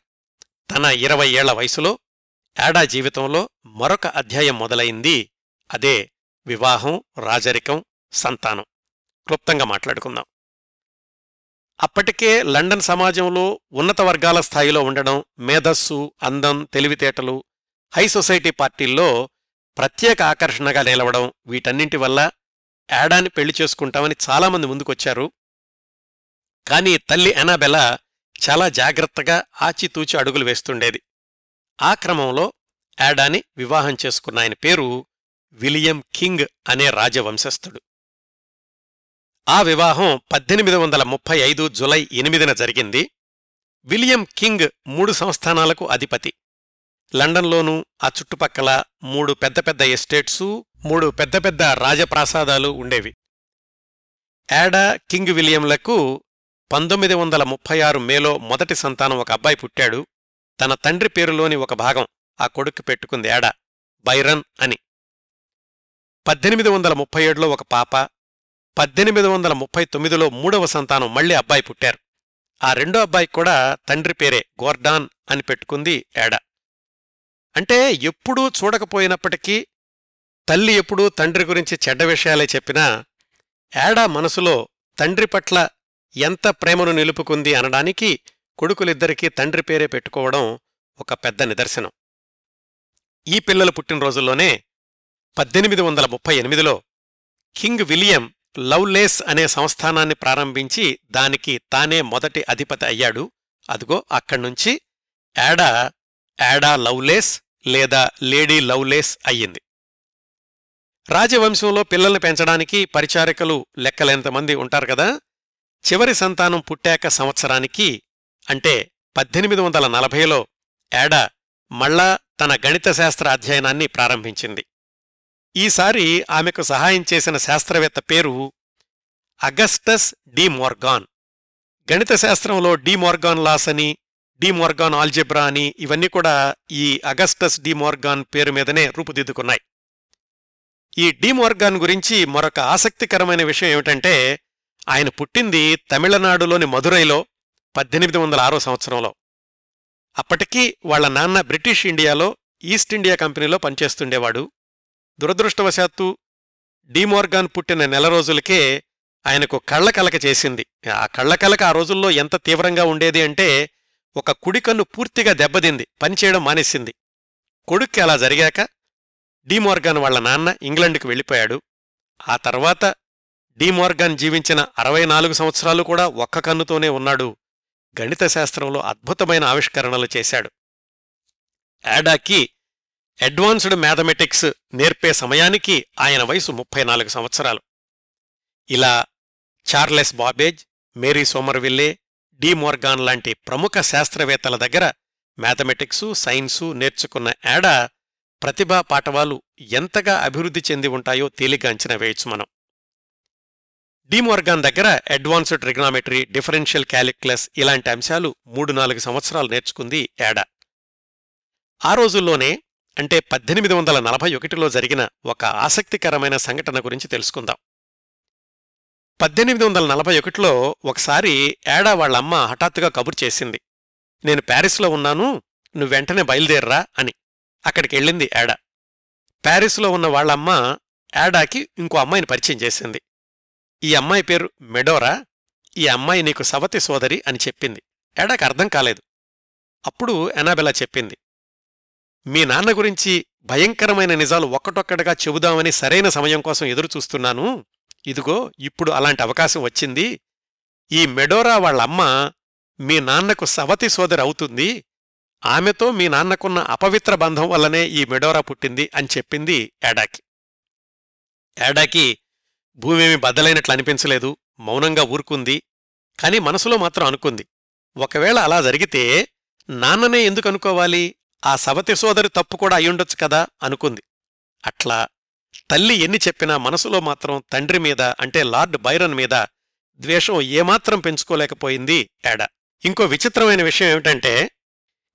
తన ఇరవై ఏళ్ళ వయసులో ఏడా జీవితంలో మరొక అధ్యాయం మొదలైంది. అదే వివాహం రాజరికం సంతానం. క్లుప్తంగా మాట్లాడుకుందాం. అప్పటికే లండన్ సమాజంలో ఉన్నత వర్గాల స్థాయిలో ఉండడం మేధస్సు అందం తెలివితేటలు హై సొసైటీ పార్టీల్లో ప్రత్యేక ఆకర్షణగా నిలవడం వీటన్నింటి వల్ల యాడాని పెళ్ళి చేసుకుంటామని చాలామంది ముందుకొచ్చారు. కాని తల్లి ఎనాబెలా చాలా జాగ్రత్తగా ఆచితూచి అడుగులు వేస్తుండేది. ఆ క్రమంలో యాడాని వివాహం చేసుకున్న ఆయన పేరు విలియం కింగ్ అనే రాజవంశస్థుడు. ఆ వివాహం పద్దెనిమిది వందల ముప్పై ఐదు జులై ఎనిమిదిన జరిగింది. విలియం కింగ్ మూడు సంస్థానాలకు అధిపతి. లండన్లోనూ ఆ చుట్టుపక్కల మూడు పెద్ద పెద్ద ఎస్టేట్సు మూడు పెద్ద పెద్ద రాజప్రాసాదాలు ఉండేవి. యాడా కింగ్ విలియంలకు పంతొమ్మిది వందల ముప్పై ఆరు మేలో మొదటి సంతానం ఒక అబ్బాయి పుట్టాడు. తన తండ్రి పేరులోని ఒక భాగం ఆ కొడుకు పెట్టుకుంది యాడా బైరన్ అని. పద్దెనిమిది వందల ముప్పై ఏడులో ఒక పాప పద్దెనిమిది వందల ముప్పై తొమ్మిదిలో మూడవ సంతానం మళ్ళీ అబ్బాయి పుట్టారు. ఆ రెండో అబ్బాయికి కూడా తండ్రి పేరే గోర్డాన్ అని పెట్టుకుంది ఏడ. అంటే ఎప్పుడూ చూడకపోయినప్పటికీ తల్లి ఎప్పుడూ తండ్రి గురించి చెడ్డ విషయాలే చెప్పినా ఏడా మనసులో తండ్రి పట్ల ఎంత ప్రేమను నిలుపుకుంది అనడానికి కొడుకులిద్దరికీ తండ్రి పేరే పెట్టుకోవడం ఒక పెద్ద నిదర్శనం. ఈ పిల్లలు పుట్టినరోజుల్లోనే పద్దెనిమిది వందల ముప్పై ఎనిమిదిలో కింగ్ విలియం లవ్లేస్ అనే సంస్థానాన్ని ప్రారంభించి దానికి తానే మొదటి అధిపతి అయ్యాడు. అదిగో అక్కడ్నుంచి యాడా యాడా లవ్లేస్ లేదా లేడీ లవ్లేస్ అయ్యింది. రాజవంశంలో పిల్లల్ని పెంచడానికి పరిచారికలు లెక్కలేంతమంది ఉంటారు కదా. చివరి సంతానం పుట్టాక సంవత్సరానికి అంటే పద్దెనిమిది వందల నలభైలో యాడా మళ్ళా తన గణిత శాస్త్ర అధ్యయనాన్ని ప్రారంభించింది. ఈసారి ఆమెకు సహాయం చేసిన శాస్త్రవేత్త పేరు అగస్టస్ డి మోర్గాన్. గణిత శాస్త్రంలో డి మోర్గాన్ లాస్ అని డి మోర్గాన్ ఆల్జెబ్రా అని ఇవన్నీ కూడా ఈ అగస్టస్ డి మోర్గాన్ పేరు మీదనే రూపుదిద్దుకున్నాయి. ఈ డి మోర్గాన్ గురించి మరొక ఆసక్తికరమైన విషయం ఏమిటంటే ఆయన పుట్టింది తమిళనాడులోని మధురైలో పద్దెనిమిది వందల ఆరో సంవత్సరంలో. అప్పటికీ వాళ్ళ నాన్న బ్రిటిష్ ఇండియాలో ఈస్ట్ ఇండియా కంపెనీలో పనిచేస్తుండేవాడు. దురదృష్టవశాత్తు డీమోర్గాన్ పుట్టిన నెల రోజులకే ఆయనకు కళ్ళకలక చేసింది. ఆ కళ్ళకలక ఆ రోజుల్లో ఎంత తీవ్రంగా ఉండేది అంటే ఒక కుడికన్ను పూర్తిగా దెబ్బతింది పనిచేయడం మానేసింది. కొడుక్కి అలా జరిగాక డీమోర్గాన్ వాళ్ళ నాన్న ఇంగ్లండ్కి వెళ్ళిపోయాడు. ఆ తర్వాత డీమోర్గాన్ జీవించిన అరవై నాలుగు సంవత్సరాలు కూడా ఒక్క కన్నుతోనే ఉన్నాడు. గణిత శాస్త్రంలో అద్భుతమైన ఆవిష్కరణలు చేశాడు. యాడాకి అడ్వాన్స్డ్ మ్యాథమెటిక్స్ నేర్పే సమయానికి ఆయన వయసు ముప్పై నాలుగు సంవత్సరాలు. ఇలా Charles Babbage Mary Somerville De Morgan లాంటి ప్రముఖ శాస్త్రవేత్తల దగ్గర మ్యాథమెటిక్సు సైన్సు నేర్చుకున్న ఏడ ప్రతిభా పాఠవాలు ఎంతగా అభివృద్ధి చెంది ఉంటాయో తేలిక అంచనా వేయచ్చు మనం. డీమోర్గాన్ దగ్గర అడ్వాన్స్డ్ ట్రిగ్నామెట్రీ డిఫరెన్షియల్ క్యాలిక్యులస్ ఇలాంటి అంశాలు మూడు నాలుగు సంవత్సరాలు నేర్చుకుంది ఏడా. ఆ రోజుల్లోనే అంటే పద్దెనిమిది వందల నలభై ఒకటిలో జరిగిన ఒక ఆసక్తికరమైన సంఘటన గురించి తెలుసుకుందాం. పద్దెనిమిది వందల నలభై ఒకటిలో ఒకసారి ఏడా వాళ్ళమ్మ హఠాత్తుగా కబురు చేసింది. నేను ప్యారిస్లో ఉన్నాను నువ్వు వెంటనే బయలుదేర్రా అని. అక్కడికెళ్ళింది ఏడా. ప్యారిస్లో ఉన్న వాళ్ళమ్మ ఏడాకి ఇంకో అమ్మాయిని పరిచయం చేసింది. ఈ అమ్మాయి పేరు మెడోరా ఈ అమ్మాయి నీకు సవతి సోదరి అని చెప్పింది. ఏడాకి అర్థం కాలేదు. అప్పుడు ఎనాబెలా చెప్పింది. మీ నాన్న గురించి భయంకరమైన నిజాలు ఒక్కటొక్కటిగా చెబుదామని సరైన సమయం కోసం ఎదురుచూస్తున్నాను. ఇదిగో ఇప్పుడు అలాంటి అవకాశం వచ్చింది. ఈ మెడోరా వాళ్ళమ్మ మీ నాన్నకు సవతి సోదరి అవుతుంది. ఆమెతో మీ నాన్నకున్న అపవిత్ర బంధం వల్లనే ఈ మెడోరా పుట్టింది అని చెప్పింది ఏడాకి. ఏడాకి భూమేమి బద్దలైనట్లు అనిపించలేదు మౌనంగా ఊరుకుంది కాని మనసులో మాత్రం అనుకుంది. ఒకవేళ అలా జరిగితే నాన్ననే ఎందుకు అనుకోవాలి? ఆ సవతి సోదరి తప్పు కూడా అయ్యుండొచ్చు కదా అనుకుంది. అట్లా తల్లి ఎన్ని చెప్పినా మనసులో మాత్రం తండ్రి మీద అంటే లార్డ్ బైరన్ మీద ద్వేషం ఏమాత్రం పెంచుకోలేకపోయింది ఏడ ఇంకో విచిత్రమైన విషయం ఏమిటంటే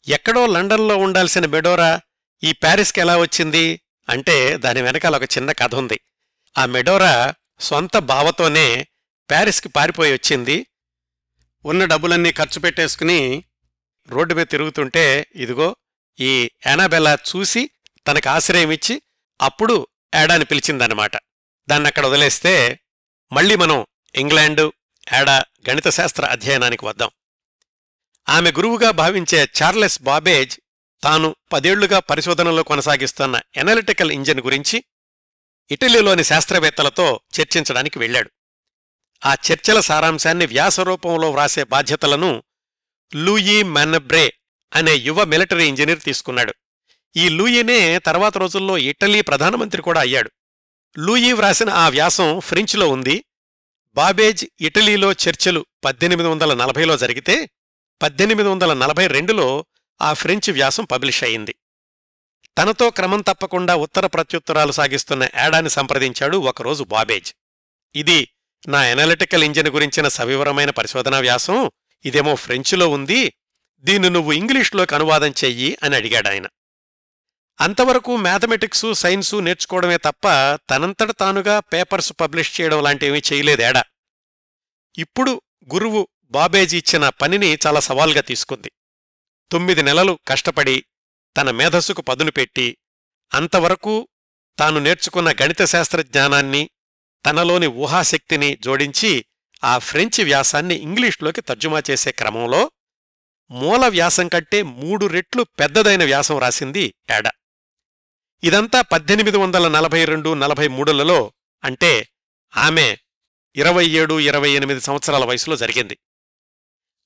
ఎక్కడో లండన్లో ఉండాల్సిన మెడోరా ఈ ప్యారిస్కి ఎలా వచ్చింది? అంటే దాని వెనకాల ఒక చిన్న కథ ఉంది. ఆ మెడోరా సొంత బావతోనే ప్యారిస్కి పారిపోయి వచ్చింది. ఉన్న డబ్బులన్నీ ఖర్చు పెట్టేసుకుని రోడ్డు మీద తిరుగుతుంటే ఇదిగో ఈ ఎనబెలా చూసి తనకు ఆశ్రయం ఇచ్చి అప్పుడు యాడాని పిలిచిందన్నమాట. దాన్ని అక్కడ వదిలేస్తే మళ్ళీ మనం ఇంగ్లాండు యాడా గణిత శాస్త్ర అధ్యయనానికి వద్దాం. ఆమె గురువుగా భావించే చార్లెస్ బాబేజ్ తాను పదేళ్ళుగా పరిశోధనలో కొనసాగిస్తున్న ఎనలిటికల్ ఇంజిన్ గురించి ఇటలీలోని శాస్త్రవేత్తలతో చర్చించడానికి వెళ్ళాడు. ఆ చర్చల సారాంశాన్ని వ్యాసరూపంలో వ్రాసే బాధ్యతలను లూయీ మెనబ్రే అనే యువ మిలిటరీ ఇంజనీర్ తీసుకున్నాడు. ఈ లూయినే తర్వాత రోజుల్లో ఇటలీ ప్రధానమంత్రి కూడా అయ్యాడు. లూయి వ్రాసిన ఆ వ్యాసం ఫ్రెంచ్లో ఉంది. బాబేజ్ ఇటలీలో చర్చలు పద్దెనిమిది వందల నలభైలో జరిగితే పద్దెనిమిది వందల నలభై రెండులో ఆ ఫ్రెంచ్ వ్యాసం పబ్లిష్ అయింది తనతో క్రమం తప్పకుండా ఉత్తర ప్రత్యుత్తరాలు సాగిస్తున్న యాడాని సంప్రదించాడు ఒకరోజు బాబేజ్. ఇది నా ఎనలిటికల్ ఇంజిన్ గురించిన సవివరమైన పరిశోధనా వ్యాసం. ఇదేమో ఫ్రెంచ్లో ఉంది. దీన్ని నువ్వు ఇంగ్లీష్లోకి అనువాదం చెయ్యి అని అడిగాడాయన అంతవరకు మ్యాథమెటిక్సు సైన్సు నేర్చుకోవడమే తప్ప తనంతట తానుగా పేపర్స్ పబ్లిష్ చేయడం లాంటివి చేయలేదేడా ఇప్పుడు గురువు బాబేజీ ఇచ్చిన పనిని చాలా సవాల్గా తీసుకుంది. తొమ్మిది నెలలు కష్టపడి తన మేధస్సుకు పదును పెట్టి అంతవరకు తాను నేర్చుకున్న గణిత శాస్త్ర జ్ఞానాన్ని తనలోని ఊహాశక్తిని జోడించి ఆ ఫ్రెంచి వ్యాసాన్ని ఇంగ్లీష్లోకి తర్జుమా చేసే క్రమంలో మూల వ్యాసం కంటే మూడు రెట్లు పెద్దదైన వ్యాసం రాసింది ఏడ? ఇదంతా పద్దెనిమిది వందల నలభై రెండు నలభై మూడులలో అంటే ఆమె ఇరవై ఏడు ఇరవై ఎనిమిది సంవత్సరాల వయసులో జరిగింది.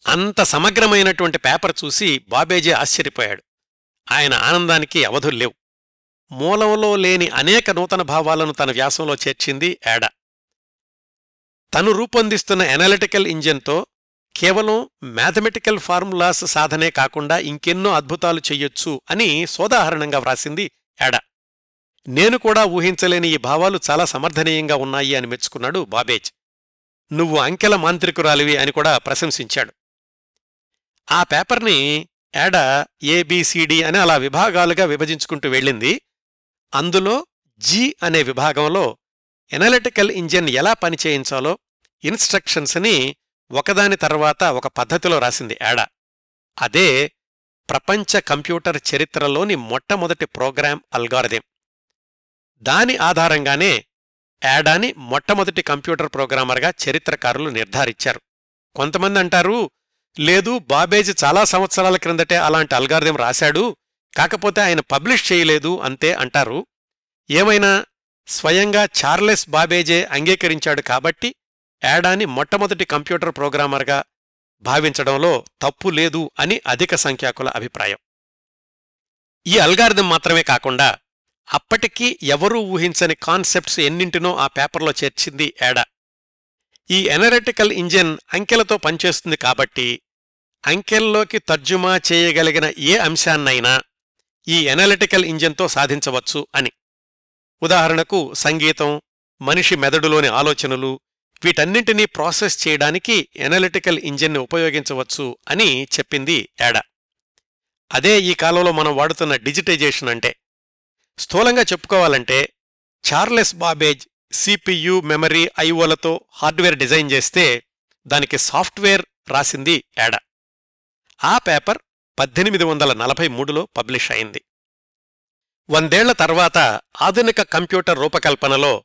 అంత సమగ్రమైనటువంటి పేపర్ చూసి బాబేజీ ఆశ్చర్యపోయాడు. ఆయన ఆనందానికి అవధుల్లేవు మూలంలో లేని అనేక నూతన భావాలను తన వ్యాసంలో చేర్చింది ఏడ? తను రూపొందిస్తున్న ఎనలిటికల్ ఇంజిన్తో కేవలం మ్యాథమెటికల్ ఫార్ములాస్ సాధనే కాకుండా ఇంకెన్నో అద్భుతాలు చెయ్యొచ్చు అని సోదాహరణంగా వ్రాసింది యాడా. నేను కూడా ఊహించలేని ఈ భావాలు చాలా సమర్థనీయంగా ఉన్నాయి అని మెచ్చుకున్నాడు బాబేజ్. నువ్వు అంకెల మాంత్రికురాలివి అని కూడా ప్రశంసించాడు. ఆ పేపర్ని ఎడ ఏబిసిడి అని అలా విభాగాలుగా విభజించుకుంటూ వెళ్ళింది. అందులో జి అనే విభాగంలో ఎనలిటికల్ ఇంజిన్ ఎలా పనిచేయించాలో ఇన్స్ట్రక్షన్స్ని ఒకదాని తర్వాత ఒక పద్ధతిలో రాసింది యాడా అదే ప్రపంచ కంప్యూటర్ చరిత్రలోని మొట్టమొదటి ప్రోగ్రాం అల్గారిథం. దాని ఆధారంగానే యాడాని మొట్టమొదటి కంప్యూటర్ ప్రోగ్రామర్గా చరిత్రకారులు నిర్ధారించారు. కొంతమంది అంటారు లేదు బాబేజ్ చాలా సంవత్సరాల క్రిందటే అలాంటి అల్గారిథం రాశాడు కాకపోతే ఆయన పబ్లిష్ చేయలేదు అంతే అంటారు. ఏమైనా స్వయంగా చార్లెస్ బాబేజే అంగీకరించాడు కాబట్టి యాడాని మొట్టమొదటి కంప్యూటర్ ప్రోగ్రామర్గా భావించడంలో తప్పు లేదు అని అధిక సంఖ్యాకుల అభిప్రాయం. ఈ అల్గారిథం మాత్రమే కాకుండా అప్పటికీ ఎవరూ ఊహించని కాన్సెప్ట్స్ ఎన్నింటినో ఆ పేపర్లో చేర్చింది ఏడా ఈ ఎనరెటికల్ ఇంజిన్ అంకెలతో పనిచేస్తుంది కాబట్టి అంకెల్లోకి తర్జుమా చేయగలిగిన ఏ అంశాన్నైనా ఈ ఎనలిటికల్ ఇంజిన్తో సాధించవచ్చు అని. ఉదాహరణకు సంగీతం మనిషి మెదడులోని ఆలోచనలు వీటన్నింటినీ ప్రాసెస్ చేయడానికి ఎనలిటికల్ ఇంజిన్ని ఉపయోగించవచ్చు అని చెప్పింది యాడా. అదే ఈ కాలంలో మనం వాడుతున్న డిజిటైజేషన్ అంటే. స్థూలంగా చెప్పుకోవాలంటే చార్లెస్ బాబేజ్ సిపియు మెమరీ ఐఓలతో హార్డ్వేర్ డిజైన్ చేస్తే దానికి సాఫ్ట్వేర్ రాసింది యాడా. ఆ పేపర్ పద్దెనిమిది వందల నలభై మూడులో పబ్లిష్ అయింది. వందేళ్ళ తర్వాత ఆధునిక కంప్యూటర్ రూపకల్పనలో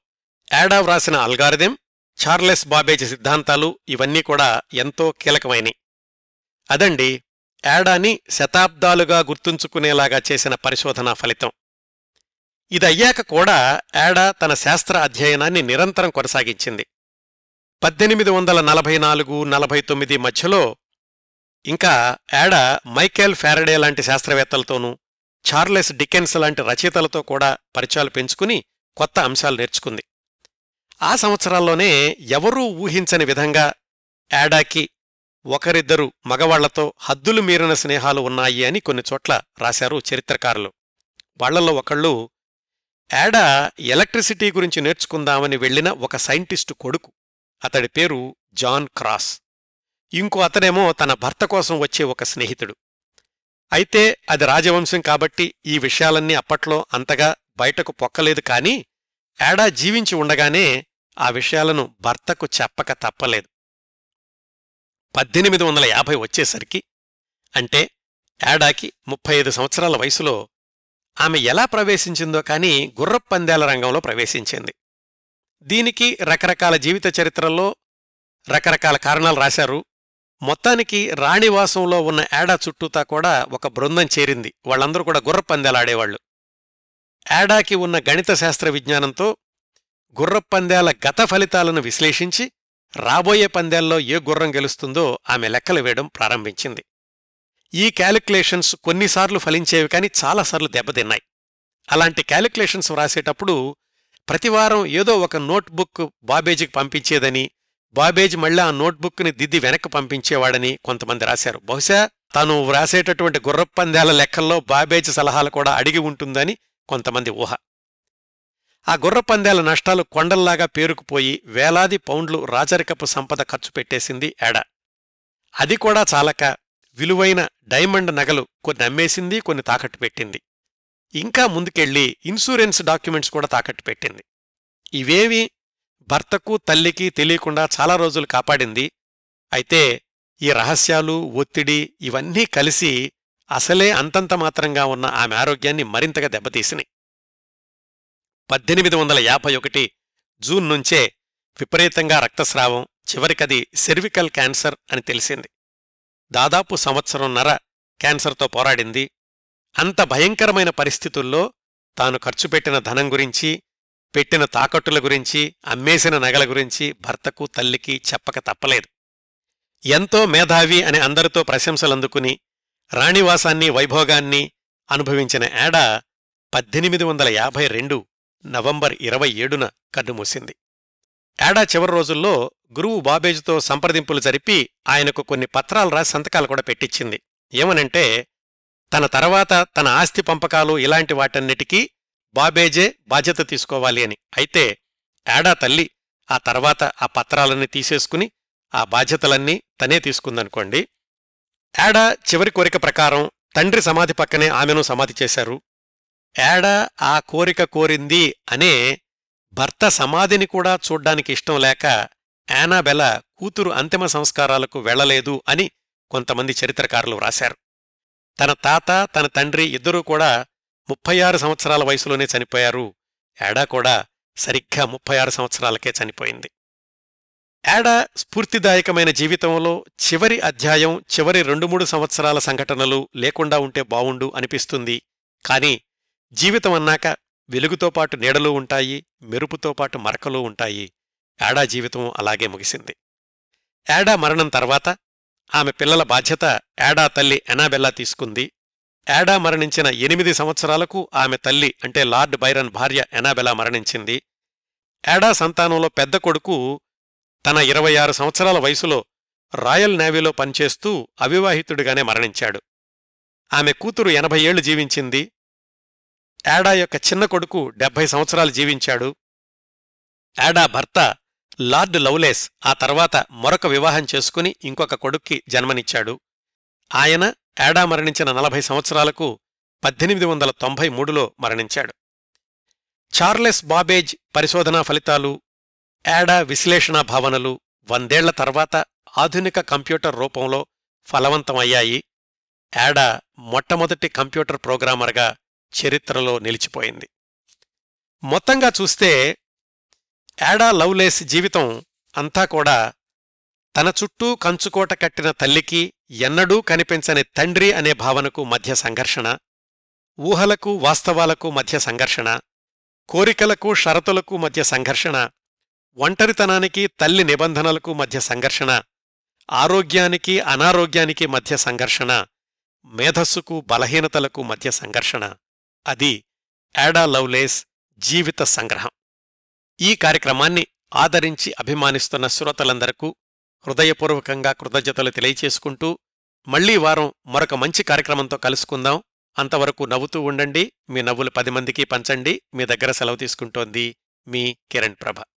యాడా వ్రాసిన అల్గారిథం చార్లెస్ బాబేజ్ సిద్ధాంతాలు ఇవన్నీ కూడా ఎంతో కీలకమైనవి అదండి యాడాని శతాబ్దాలుగా గుర్తుంచుకునేలాగా చేసిన పరిశోధనా ఫలితం. ఇదయ్యాక కూడా యాడా తన శాస్త్ర అధ్యయనాన్ని నిరంతరం కొనసాగించింది. పద్దెనిమిది వందల నలభై నాలుగు నలభై తొమ్మిది మధ్యలో ఇంకా యాడా మైకేల్ ఫారడే లాంటి శాస్త్రవేత్తలతోనూ చార్లెస్ డికెన్స్ లాంటి రచయితలతో కూడా పరిచయాలు పెంచుకుని కొత్త అంశాలు నేర్చుకుంది. ఆ సంవత్సరాల్లోనే ఎవరూ ఊహించని విధంగా యాడాకి ఒకరిద్దరు మగవాళ్ళతో హద్దులు మీరిన స్నేహాలు ఉన్నాయి అని కొన్ని చోట్ల రాశారు చరిత్రకారులు. వాళ్ళలో ఒకళ్ళు యాడా ఎలక్ట్రిసిటీ గురించి నేర్చుకుందామని వెళ్ళిన ఒక సైంటిస్టు కొడుకు. అతడి పేరు జాన్ క్రాస్. ఇంకో అతనేమో తన భర్త కోసం వచ్చే ఒక స్నేహితుడు. అయితే అది రాజవంశం కాబట్టి ఈ విషయాలన్నీ అప్పట్లో అంతగా బయటకు పొక్కలేదు కాని యాడా జీవించి ఉండగానే ఆ విషయాలను భర్తకు చెప్పక తప్పలేదు. పద్దెనిమిది వందల యాభై వచ్చేసరికి అంటే యాడాకి ముప్పై ఐదు సంవత్సరాల వయసులో ఆమె ఎలా ప్రవేశించిందో కాని గుర్రపందేల రంగంలో ప్రవేశించింది. దీనికి రకరకాల జీవిత చరిత్రల్లో రకరకాల కారణాలు రాశారు. మొత్తానికి రాణివాసంలో ఉన్న ఏడా చుట్టూతా కూడా ఒక బృందం చేరింది. వాళ్ళందరూ కూడా గుర్రపందేలాడేవాళ్ళు యాడాకి ఉన్న గణిత శాస్త్ర విజ్ఞానంతో గుర్రపందేల గత ఫలితాలను విశ్లేషించి రాబోయే పందేల్లో ఏ గుర్రం గెలుస్తుందో ఆమె లెక్కలు వేయడం ప్రారంభించింది. ఈ క్యాలిక్యులేషన్స్ కొన్నిసార్లు ఫలించేవి కానీ చాలాసార్లు దెబ్బతిన్నాయి. అలాంటి క్యాలిక్యులేషన్స్ వ్రాసేటప్పుడు ప్రతివారం ఏదో ఒక నోట్బుక్ బాబేజీకి పంపించేదని బాబేజ్ మళ్ళీ ఆ నోట్బుక్ని దిద్ది వెనక్కి పంపించేవాడని కొంతమంది రాశారు. బహుశా తాను వ్రాసేటటువంటి గుర్రపందేల లెక్కల్లో బాబేజ్ సలహాలు కూడా అడిగి ఉంటుందని కొంతమంది ఊహ. ఆ గుర్రపందేల నష్టాలు కొండల్లాగా పేరుకుపోయి వేలాది పౌండ్లు రాజరికపు సంపద ఖర్చు పెట్టేసింది ఏడ. అది కూడా చాలక విలువైన డైమండ్ నగలు కొన్ని అమ్మేసింది కొన్ని తాకట్టు పెట్టింది. ఇంకా ముందుకెళ్ళి ఇన్సూరెన్స్ డాక్యుమెంట్స్ కూడా తాకట్టు పెట్టింది. ఇవేవి భర్తకు తల్లికి తెలియకుండా చాలా రోజులు కాపాడింది. అయితే ఈ రహస్యాలు ఒత్తిడి ఇవన్నీ కలిసి అసలే అంతంత మాత్రంగా ఉన్న ఆమె ఆరోగ్యాన్ని మరింతగా దెబ్బతీసినాయి పద్దెనిమిది వందల యాభై ఒకటి జూన్ నుంచే విపరీతంగా రక్తస్రావం చివరికది సెర్వికల్ క్యాన్సర్ అని తెలిసింది. దాదాపు సంవత్సరంన్నర క్యాన్సర్తో పోరాడింది. అంత భయంకరమైన పరిస్థితుల్లో తాను ఖర్చు పెట్టిన ధనం గురించి పెట్టిన తాకట్టుల గురించి అమ్మేసిన నగల గురించి భర్తకు తల్లికి చెప్పక తప్పలేదు. ఎంతో మేధావి అని అందరితో ప్రశంసలందుకుని రాణివాసాన్ని వైభోగాన్ని అనుభవించిన ఏడా పద్దెనిమిది వందల యాభై రెండు నవంబర్ ఇరవై ఏడున కన్నుమూసింది. ఏడా చివరి రోజుల్లో గురువు బాబేజుతో సంప్రదింపులు జరిపి ఆయనకు కొన్ని పత్రాలు రాసి సంతకాలు కూడా పెట్టించింది ఏమనంటే తన తర్వాత తన ఆస్తి పంపకాలు ఇలాంటి వాటన్నిటికీ బాబేజే బాధ్యత తీసుకోవాలి అని. అయితే ఏడా తల్లి ఆ తర్వాత ఆ పత్రాలన్నీ తీసేసుకుని ఆ బాధ్యతలన్నీ తనే తీసుకుందనుకోండి ఏడా చివరి కోరిక ప్రకారం తండ్రి సమాధి పక్కనే ఆమెను సమాధి చేశారు? ఏడా ఆ కోరిక కోరింది అనే భర్త సమాధిని కూడా చూడ్డానికి ఇష్టం లేక యానాబెల కూతురు అంతిమ సంస్కారాలకు వెళ్ళలేదు అని కొంతమంది చరిత్రకారులు వ్రాశారు. తన తాత తన తండ్రి ఇద్దరూ కూడా ముప్పై ఆరు సంవత్సరాల వయసులోనే చనిపోయారు. యాడా కూడా సరిగ్గా ముప్పై ఆరు సంవత్సరాలకే చనిపోయింది. ఏడా స్ఫూర్తిదాయకమైన జీవితంలో చివరి అధ్యాయం చివరి రెండు మూడు సంవత్సరాల సంఘటనలు లేకుండా ఉంటే బావుండు అనిపిస్తుంది. కాని జీవితం అన్నాక వెలుగుతో పాటు నీడలు ఉంటాయి మెరుపుతో పాటు మరకలు ఉంటాయి. యాడా జీవితం అలాగే ముగిసింది. యాడా మరణం తర్వాత ఆమె పిల్లల బాధ్యత యాడా తల్లి ఎనాబెల్లా తీసుకుంది. యాడా మరణించిన ఎనిమిది సంవత్సరాలకు ఆమె తల్లి అంటే లార్డ్ బైరన్ భార్య ఎనాబెలా మరణించింది. యాడా సంతానంలో పెద్ద కొడుకు తన ఇరవై ఆరు సంవత్సరాల వయసులో రాయల్ నేవీలో పనిచేస్తూ అవివాహితుడిగానే మరణించాడు. ఆమె కూతురు ఎనభై ఏళ్ళు జీవించింది. యాడా యొక్క చిన్న కొడుకు డెబ్భై సంవత్సరాలు జీవించాడు. యాడా భర్త లార్డ్ లవ్లెస్ ఆ తర్వాత మరొక వివాహం చేసుకుని ఇంకొక కొడుక్కి జన్మనిచ్చాడు. ఆయన యాడా మరణించిన నలభై సంవత్సరాలకు పద్దెనిమిది వందల తొంభై మూడులో మరణించాడు. చార్లెస్ బాబేజ్ పరిశోధనా ఫలితాలు యాడా విశ్లేషణా భావనలు వందేళ్ళ తర్వాత ఆధునిక కంప్యూటర్ రూపంలో ఫలవంతమయ్యాయి. యాడా మొట్టమొదటి కంప్యూటర్ ప్రోగ్రామర్గా చరిత్రలో నిలిచిపోయింది. మొత్తంగా చూస్తే యాడా లవ్లేస్ జీవితం అంతా కూడా తన చుట్టూ కంచుకోట కట్టిన తల్లికి ఎన్నడూ కనిపించని తండ్రి అనే భావనకు మధ్య సంఘర్షణ ఊహలకు వాస్తవాలకు మధ్య సంఘర్షణ కోరికలకు షరతులకు మధ్య సంఘర్షణ ఒంటరితనానికి తల్లి నిబంధనలకు మధ్య సంఘర్షణ ఆరోగ్యానికి అనారోగ్యానికి మధ్య సంఘర్షణ మేధస్సుకు బలహీనతలకు మధ్య సంఘర్షణ. అది యాడా లవ్లేస్ జీవిత సంగ్రహం. ఈ కార్యక్రమాన్ని ఆదరించి అభిమానిస్తున్న శ్రోతలందరకు హృదయపూర్వకంగా కృతజ్ఞతలు తెలియచేసుకుంటూ మళ్ళీ వారం మరొక మంచి కార్యక్రమంతో కలుసుకుందాం. అంతవరకు నవ్వుతూ ఉండండి. మీ నవ్వులు పది మందికి పంచండి. మీ దగ్గర సెలవు తీసుకుంటోంది మీ కిరణ్ ప్రభ.